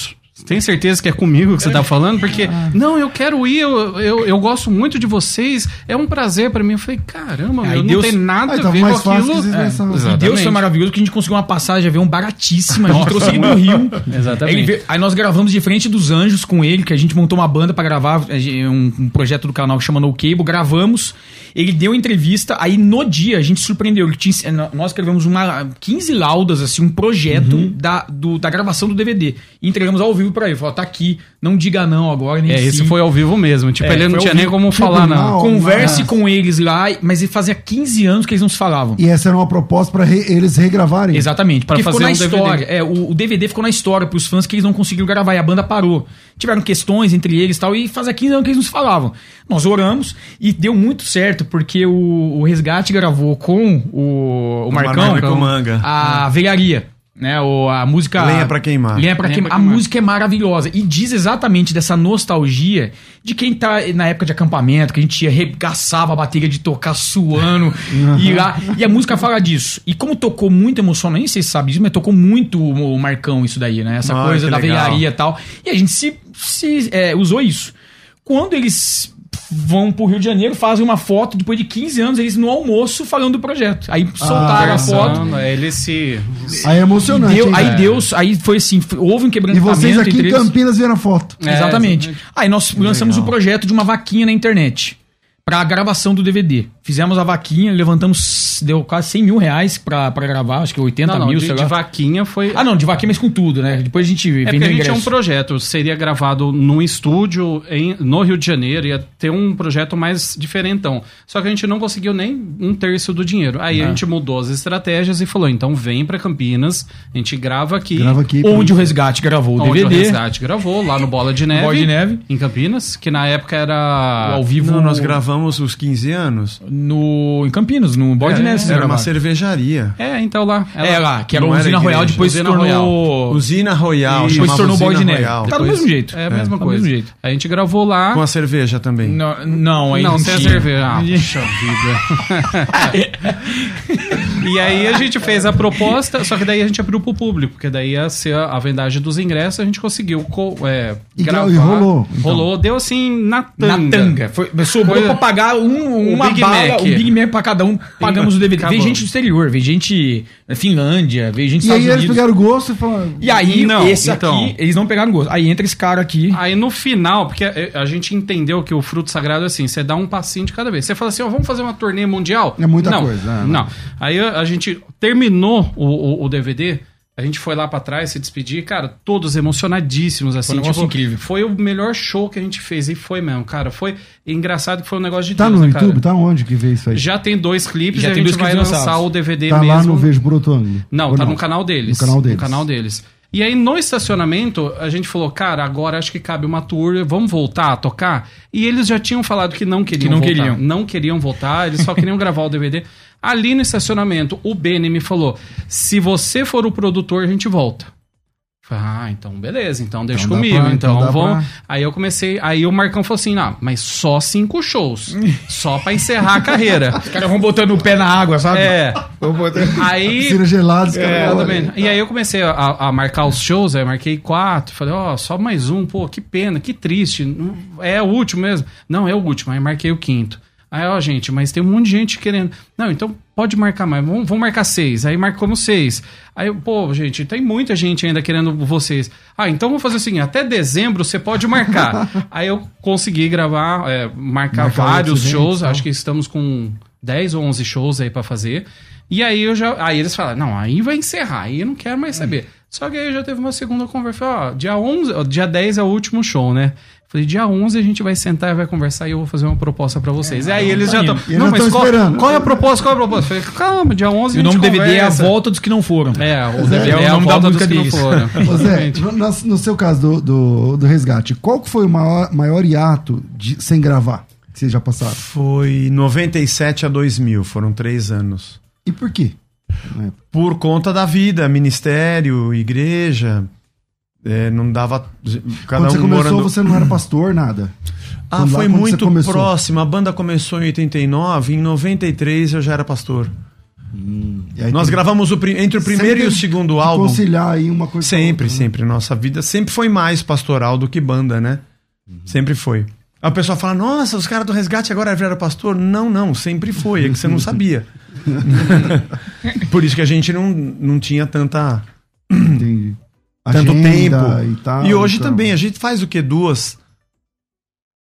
Tem certeza que é comigo que você tá falando? Porque, não, eu quero ir, eu, eu, eu gosto muito de vocês, é um prazer pra mim. Eu falei, caramba, meu, não Deus- tem nada Ah, a então ver mais com aquilo. É, pensavam. E. Deus foi maravilhoso que a gente conseguiu uma passagem avião baratíssima. A gente trouxe ele do Rio. Exatamente. Veio- aí nós gravamos de frente dos anjos com ele, que a gente montou uma banda pra gravar um, um projeto do canal que chama No Cable. Gravamos. Ele deu entrevista. Aí no dia a gente surpreendeu. Ele tinha, nós escrevemos uma 15 laudas, assim, um projeto Uhum. da, do- da gravação do DVD. E entregamos ao vivo pra ele. Falou: tá aqui, não diga não agora, nem É, esse sim. foi ao vivo mesmo. Tipo, É, ele não tinha nem vivo. como falar, Tribunal. não. Converse Mas- com eles lá, mas ele fazia 15 anos que eles não se falavam. E essa era uma proposta pra re- eles regravarem. Exatamente, Pra porque ficou fazer na um DVD. história. É, o, o DVD ficou na história pros fãs que eles não conseguiram gravar e a banda parou. Tiveram questões entre eles e tal, e fazia 15 anos que eles não se falavam. Nós oramos e deu muito certo, porque o, o Resgate gravou com o, o Marcão, Marcão Manga. a velharia. Né, o, a música. Lenha pra queimar. Lenha pra Lenha queimar. pra A queimar. música é maravilhosa. E diz exatamente dessa nostalgia de quem tá na época de acampamento, que a gente arregaçava a bateria de tocar suando. e, lá, e a música fala disso. E como tocou muito emocionante, nem sei se sabe disso, mas tocou muito o Marcão isso daí, né? Essa Ah, coisa da legal. velharia e tal. E a gente se, se é, usou isso. Quando eles vão pro Rio de Janeiro, fazem uma foto, depois de 15 anos, eles no almoço falando do projeto. Aí soltaram a foto. Ele se. Aí é emocionante. Deu- hein? aí É. Deus, aí foi assim, houve um E quebrantamento vocês aqui em. Campinas viram a foto. É, Exatamente. exatamente. Aí nós lançamos o projeto de uma vaquinha na internet pra gravação do DVD. Fizemos a vaquinha, levantamos, deu quase 100 mil reais pra, pra gravar, acho que 80 Não, não, mil, de, sei de lá. vaquinha foi. Ah, não, de vaquinha, mas com tudo, né? Depois a gente É vendeu a gente tinha um projeto, seria gravado num estúdio em- no Rio de Janeiro, ia ter um projeto mais diferentão. Só que a gente não conseguiu nem um terço do dinheiro. Aí É. a gente mudou as estratégias e falou: então vem pra Campinas, a gente grava aqui. Grava aqui. Onde o Resgate gravou o Onde o DVD. Resgate gravou, lá no Bola de Neve. Bola de Neve. Em Campinas, que na época O era. ao vivo Não, nós gravamos os 15 anos. No, em Campinas, no Bola de É, Neve. vocês Era uma cervejaria. É, então lá. É lá, que era o era Usina igreja. Royal, depois se Usina tornou... Usina Royal. Depois se tornou Bola de Usina Neve. Royal. Tá do mesmo jeito. É a mesma do coisa. mesmo jeito. A gente gravou lá. Com a cerveja também. Não, não, aí Não, sem a cerveja. Ah, puxa vida. e aí a gente fez a proposta, só que daí a gente abriu pro público, porque daí ia ser a vendagem dos ingressos, a gente conseguiu co- é, E gravar. gra- e rolou, então. Rolou, deu assim na tanga. Na tanga. Foi, sobrou Coisa- pra pagar um, uma Big bala, Mac. um Big Mac pra cada um. Pagamos o DVD. Veio Acabou. gente do exterior, veio gente da Finlândia, veio gente dos E aí Estados eles Unidos. pegaram o gosto e falaram. E aí, Não, esse então. aqui, eles não pegaram gosto. Aí entra esse cara aqui. Aí no final, porque a, a gente entendeu que o fruto sagrado é assim, você dá um passinho de cada vez. Você fala assim, ó, vamos fazer uma turnê mundial? É muita não, coisa, né? Não. Aí a, a gente terminou o, o- o DVD, a gente foi lá pra trás se despedir, cara, todos emocionadíssimos, assim. Foi um negócio incrível. Foi o melhor show que a gente fez, e foi mesmo, cara. Foi engraçado que foi um negócio de Tá Deus, no né, cara? YouTube? Tá onde que vê isso aí? Já tem dois clipes Já e a gente dois vai lançar lançados. o DVD Tá mesmo. lá no Vejo ângulo. Não, Ou tá no canal deles. No canal deles. No canal deles. E aí, no estacionamento, a gente falou, cara, agora acho que cabe uma tour, vamos voltar a tocar? E eles já tinham falado que não queriam não voltar. queriam. Não queriam voltar, eles só queriam gravar o DVD. Ali no estacionamento, o Beni me falou, se você for o produtor, a gente volta. Falei, ah, então beleza, então deixa Então comigo. pra- então então vamos. pra- Aí eu comecei. Aí o Marcão falou assim: não, mas só cinco shows. só pra encerrar a carreira. Os caras vão botando o pé na água, sabe? É. Aí. Piscina gelada, os É. E aí eu comecei a, a marcar os shows, aí eu marquei quatro. Falei, ó, só mais um, pô, que pena, que triste. É o último mesmo? Não, é o último. Aí marquei o quinto. Aí, ó, gente, mas tem um monte de gente querendo. Não, então pode marcar mais. Vamos, vamos marcar seis. Aí marcamos seis. Aí, pô, gente, tem muita gente ainda querendo vocês. Ah, então vamos fazer o seguinte: até dezembro você pode marcar. aí eu consegui gravar, é, marcar Marcar vários shows. tal. Acho que estamos com 10 ou 11 shows aí pra fazer. E aí eu já. Aí eles falaram, não, aí vai encerrar, aí eu não quero mais saber. Só que aí já teve uma segunda conversa. Ó, dia 11, ó, dia 10 é o último show, né? Falei, dia 11 a gente vai sentar e vai conversar e eu vou fazer uma proposta pra vocês. e aí eles já estão. Não, mas qual, esperando. qual é a proposta? Qual é a proposta? Falei, calma, dia 11 E a o gente nome do DVD é A. Volta dos que não foram. É, o DVD É é, o a volta dos que não foram. Zé, no, no- seu caso do, do, do resgate, qual que foi o maior, maior hiato de, sem gravar que vocês já passaram? Foi 97 a 2000, foram três anos. E por quê? É, Por conta da vida, ministério, igreja. É, não dava. Cada Quando você um começou, morando. você não era pastor, nada. Ah, Quando lá- foi você muito próximo. A banda começou em 89, em 93 eu já era pastor. Aí Nós tem- gravamos o entre o primeiro Sempre e o segundo álbum. Conciliar aí uma coisa. a Sempre, outra, né? sempre. Nossa vida sempre foi mais pastoral do que banda, né? Sempre foi. Aí o pessoal fala, nossa, os caras do resgate agora viraram pastor. Não, não, sempre foi. É que você não sabia. Por isso que a gente não, não tinha tanta, Entendi. Tanto tempo. E, tal, e hoje então. também, a gente faz o quê? Duas,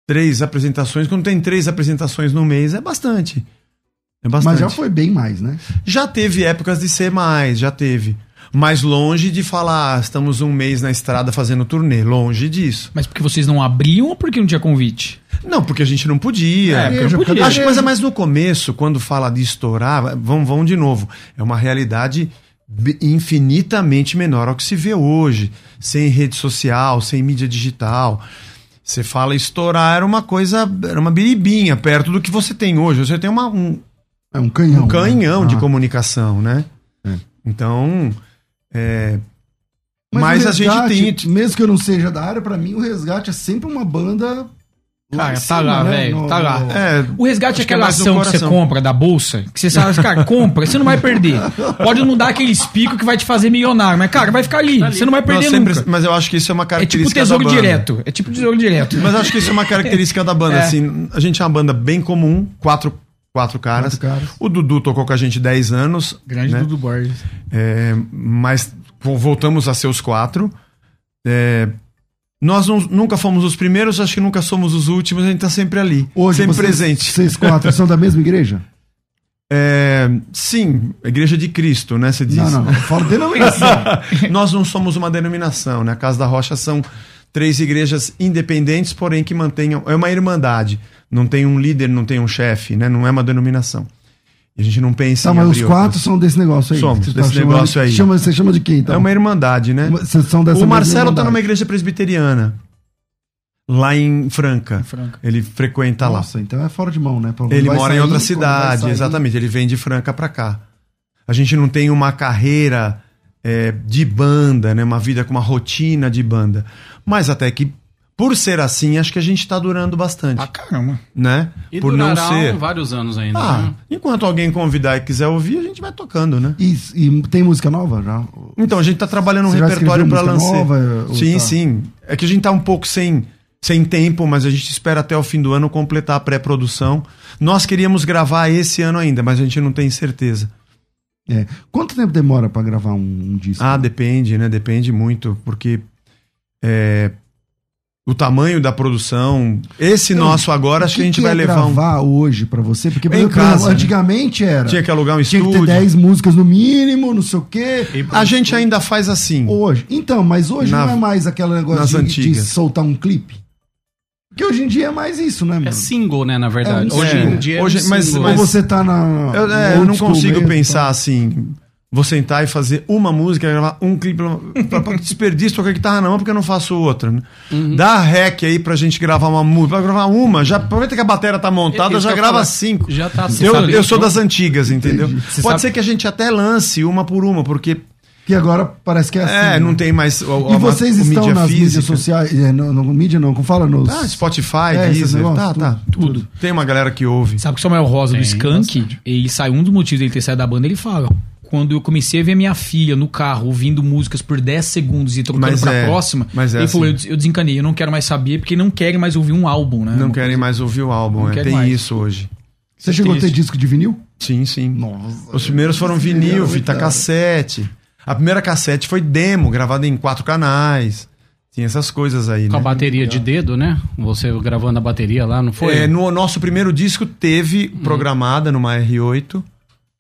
três apresentações. Quando tem três apresentações no mês, é bastante. É bastante. Mas já foi bem mais, né? Já teve épocas de ser mais, já teve. Mas longe de falar, ah, estamos um mês na estrada fazendo turnê. Longe disso. Mas porque vocês não abriam ou porque não tinha convite? Não, porque a gente não podia. É, porque não porque podia. Acho que mas é mais no começo, quando fala de estourar, vamos, vamos de novo. É uma realidade infinitamente menor ao que se vê hoje. Sem rede social, sem mídia digital. Você fala estourar era uma coisa, era uma biribinha perto do que você tem hoje. Você tem uma, um, É um canhão. um canhão né? de Ah. comunicação, né? É. Então, é, Mas, mas, o a gente Resgate, tem. Mesmo que eu não seja da área, pra mim o Resgate é sempre uma banda. Lá Cara, tá cima, lá, né? velho, No- tá lá. no- É, O resgate é que é aquela mais no ação que você compra da bolsa, que você sabe, cara, compra, você não vai perder. Pode não dar aqueles picos que vai te fazer milionário, mas, cara, vai ficar ali. Você não vai perder sempre- nunca. mas eu acho que isso é uma É tipo característica tesouro da banda. direto. É tipo tesouro direto. Mas eu acho que isso é uma característica da banda. É. Assim, a gente é uma banda bem comum, quatro, quatro caras. Quatro caras. O Dudu tocou com a gente 10 anos. Grande né? Dudu Borges. É, mas vo- voltamos a ser os quatro. É, nós não- nunca fomos os primeiros, acho que nunca somos os últimos, a gente tá sempre ali. Hoje sempre vocês, presente. Vocês quatro são da mesma igreja? É, sim, Igreja de Cristo, né? Você diz. Não, não, não. Fala denominação. Nós não somos uma denominação, né? A Casa da Rocha são três igrejas independentes, porém que mantenham. É uma irmandade. Não tem um líder, não tem um chefe, né? Não é uma denominação. A gente não pensa Tá, em mas os quatro outras. são desse negócio aí. Somos, Você desse chamando- negócio aí. Chama, você chama de quem, então? É uma irmandade, né? Vocês são dessa O Marcelo tá numa igreja presbiteriana. Lá em Franca. Franca. Ele frequenta lá. Nossa, então é fora de mão, né? Ele vai mora em sair, outra quando vai cidade, exatamente. Ele vem de Franca pra cá. A gente não tem uma carreira é, de banda, né? Uma vida com uma rotina de banda. Mas até que, por ser assim, acho que a gente tá durando bastante, Pra caramba. né? E por não durará ser. vários anos ainda. Ah, né? enquanto alguém convidar e quiser ouvir, a gente vai tocando, né? E, e tem música nova já? Então, a gente tá trabalhando um Você repertório música lançar. nova, sim, tá? sim. É que a gente tá um pouco sem, sem tempo, mas a gente espera até o fim do ano completar a pré-produção. Nós queríamos gravar esse ano ainda, mas a gente não tem certeza. É. Quanto tempo demora pra gravar um, um disco? Ah, depende, né? Depende muito, porque é, o tamanho da produção. Esse Então, nosso agora, acho que, a gente vai é levar um. gravar hoje pra você? Porque, por Em casa, né? antigamente era. Tinha que alugar um tinha que estúdio. ter 10 músicas no mínimo, não sei o quê. A gente ainda faz assim. Hoje. Então, mas hoje Na- não é mais aquele negócio nas de, de soltar um clipe. Porque hoje em dia é mais isso, né, mano? É single, né, na verdade. É um hoje em dia Hoje- é um mas- mas- você tá na. Eu, é, eu não consigo mesmo, pensar tá? assim. Vou sentar e fazer uma música, gravar um clipe. Pra, pra desperdício, tocar guitarra não, porque eu não faço outra. Né? Uhum. Dá rec aí pra gente gravar uma música. Pra gravar uma, já aproveita que a bateria tá montada, já eu ia grava falar. cinco. Já tá Eu, sabe, eu sou então- das antigas, entendeu? Você Pode sabe- ser que a gente até lance uma por uma, porque Que agora parece que é assim. é, né? não tem mais. O, E vocês o estão mídia nas física. mídias sociais. É, no, no mídia não, como fala nos. Ah, Spotify, É, Deezer, negócios, tá, tá, tudo, tudo. Tem uma galera que ouve. Sabe que o Samuel Rosa do Tem Skank, ele sai um dos motivos dele ter saído da banda, ele fala. Quando eu comecei a ver minha filha no carro ouvindo músicas por 10 segundos e trocando Mas pra é, próxima, mas é ele falou: eu, assim. eu desencanei, eu não quero mais saber, porque não querem mais ouvir um álbum, né? Não Uma querem coisa- mais ouvir o álbum. Não é. Tem mais. isso hoje. Você chegou a ter disco de vinil? Sim, sim. Nossa. Os primeiros foram vinil, fita Coitado. cassete. A primeira cassete foi demo, gravada em quatro canais. Tinha essas coisas aí, Com a né? bateria de dedo, né? Você gravando a bateria lá, não foi? É, no nosso primeiro disco teve programada numa R8,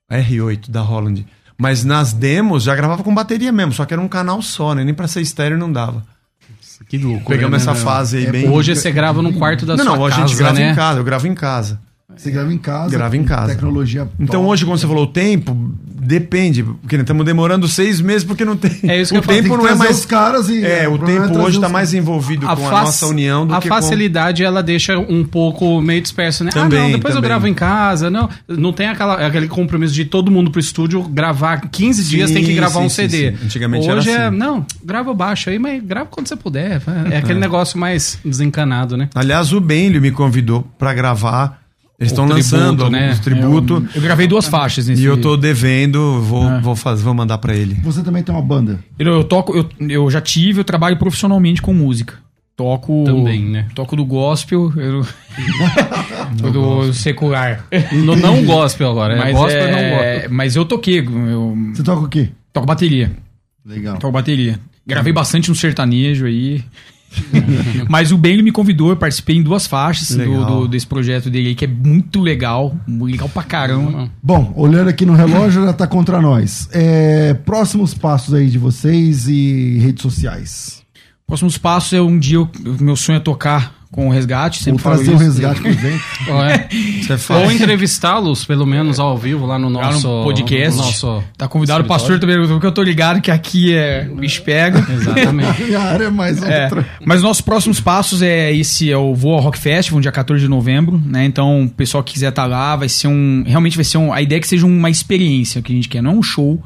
a R8 da Holland. Mas nas demos já gravava com bateria mesmo, só que era um canal só, né? Nem pra ser estéreo não dava. Que louco. Pegamos né, essa meu? fase aí É, bem. Hoje você grava num quarto da não, sua não, a casa, gente grava né? em casa, eu gravo em casa. Você grava em casa. Grava em com casa. Tecnologia. Então top. hoje, quando você falou o tempo, depende, porque estamos demorando seis meses porque não tem. É isso que o eu falo, tempo Tem que não é mais. os caras e. É, o problema é tempo trazer hoje os está mais envolvido com a nossa união do a que com... facilidade ela deixa um pouco meio disperso, né? ah, Também, não, depois eu também. gravo em casa. Não, não tem aquela, aquele compromisso de todo mundo pro estúdio gravar 15 dias, Sim, tem que gravar sim, um CD. sim. Antigamente Hoje era é, assim. não, grava baixo aí, mas grava quando você puder. É aquele negócio mais desencanado, né? Aliás, o Benlio me convidou para gravar Eles estão tributo, lançando né? os tributo. Eu, eu gravei duas faixas nesse E eu tô devendo, vou, É. vou, fazer, vou mandar pra ele. Você também tem uma banda. Eu, eu toco, eu, eu já tive, eu trabalho profissionalmente com música. Toco. Também, né? Toco do gospel, eu, do, do secular. No não gospel agora, é mas, gospel é, não gospel. mas eu toquei, eu Você toca o quê? toco bateria. Legal. Toco bateria. Gravei bastante no sertanejo aí. Mas o Benny me convidou, eu participei em duas faixas do, do- desse projeto dele aí, que é muito legal. Legal pra caramba. Bom, olhando aqui no relógio, já tá contra nós. É, próximos passos aí de vocês e redes sociais. Próximos passos é um dia, eu- o meu sonho é tocar com o resgate. Ou Sempre falo trazer o resgate pro evento. É. Ou entrevistá-los, pelo menos ao vivo, lá no Lá nosso no podcast. no nosso Tá convidado o pastor também, porque eu tô ligado que aqui é o bicho pega. Exatamente. Minha área é mais É, outra. mas nossos próximos passos é esse, é o Voa Rock Festival, dia 14 de novembro, né? Então, o pessoal que quiser estar lá, vai ser um, realmente vai ser um, a ideia é que seja uma experiência que a gente quer, não é um show,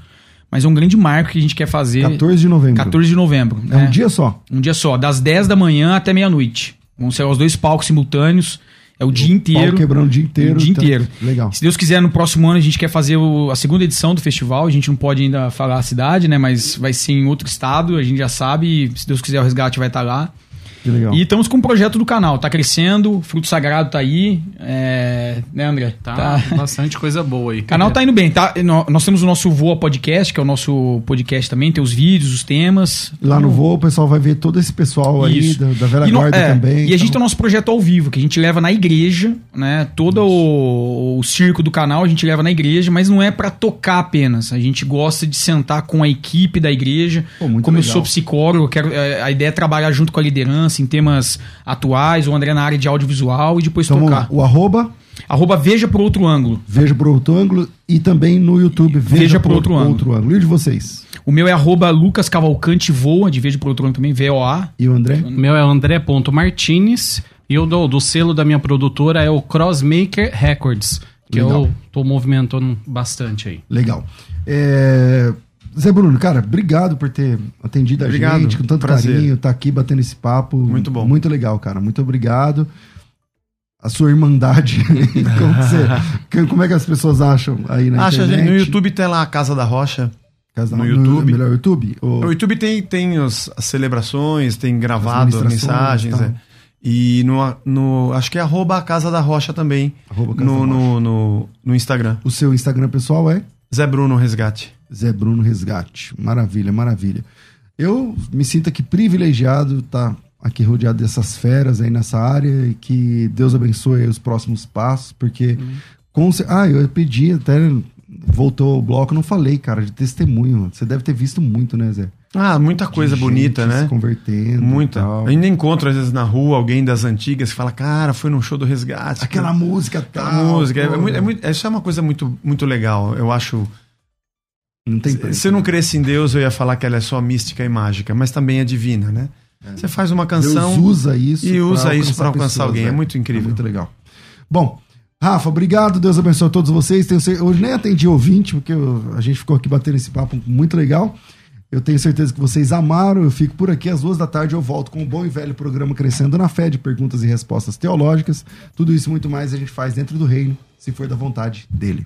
mas é um grande marco que a gente quer fazer. 14 de novembro. 14 de novembro. É né? um dia só. Um dia só, das 10 da manhã até meia-noite. Vão ser os dois palcos simultâneos, é o dia inteiro. Quebrando o dia inteiro. O dia tá- inteiro. Legal. Se Deus quiser, no próximo ano a gente quer fazer o- a segunda edição do festival. A gente não pode ainda falar a cidade, né? Mas vai ser em outro estado, a gente já sabe. Se Deus quiser, o resgate vai estar lá. E estamos com um projeto do canal. Tá crescendo, o Fruto Sagrado tá aí. É... Né, André? Tá, bastante coisa boa aí. O canal tá indo bem, tá? Nó- Nós temos o nosso Voa Podcast, que é o nosso podcast também, tem os vídeos, os temas. Lá no voo, o pessoal vai ver todo esse pessoal aí, Isso. da, da velha no- guarda é, também. e a gente tem então- o nosso projeto ao vivo, que a gente leva na igreja, né? Todo o, o circo do canal a gente leva na igreja, mas não é pra tocar apenas. A gente gosta de sentar com a equipe da igreja. Pô, muito Como eu legal. sou psicólogo, eu quero, é, a ideia é trabalhar junto com a liderança em temas atuais, o André na área de audiovisual e depois Então tocar. O arroba, Arroba veja por outro ângulo. veja por outro ângulo. E também no YouTube, veja, Veja por, por outro ângulo. E o de vocês? O meu é arroba Lucas Cavalcante Voa, de veja por outro ângulo também, V-O-A. E o André? O meu é André.martinez e o do, do selo da minha produtora é o Crossmaker Records, que Legal. eu tô movimentando bastante aí. Legal. É, Zé Bruno, cara, obrigado por ter atendido a Obrigado, gente com tanto prazer. carinho, tá aqui batendo esse papo. Muito bom. Muito legal, cara. Muito obrigado. A sua irmandade. como, você- como é que as pessoas acham aí na Acha, internet? gente, no YouTube tem lá a Casa da Rocha. Casa- no YouTube. melhor YouTube? Ou- O YouTube tem, tem os- as celebrações, tem gravado As mensagens. ministrações, é. E no, no. Acho que é arroba a Casa da Rocha também. Arroba Casa no, da no, no, no Instagram. O seu Instagram pessoal é? Zé Bruno Resgate. Zé Bruno Resgate. Maravilha, maravilha. Eu me sinto aqui privilegiado estar aqui rodeado dessas feras aí nessa área e que Deus abençoe os próximos passos, porque com cer- ah, eu pedi até voltou o bloco, não falei, cara, de testemunho. Você deve ter visto muito, né, Zé? Ah, muita coisa bonita, né? Se convertendo. Muita. tal. Ainda encontro, às vezes, na rua, alguém das antigas que fala, cara, foi num show do resgate. Aquela música Aquela tal. música. É, é muito- isso é uma coisa muito, muito legal. Eu acho. Não tem preço. Se eu não cresce em Deus, eu ia falar que ela é só mística e mágica, mas também é divina, né? Você faz uma canção. Deus usa isso e usa isso pra alcançar pessoas, alguém. É né? muito incrível. É muito legal. Bom, Rafa, obrigado. Deus abençoe a todos vocês. Tenho Hoje nem atendi ouvinte, porque eu- a gente ficou aqui batendo esse papo muito legal. Eu tenho certeza que vocês amaram. Eu fico por aqui às duas da tarde. Eu volto com o bom e velho programa Crescendo na Fé de perguntas e respostas teológicas. Tudo isso e muito mais a gente faz dentro do reino, se for da vontade dele.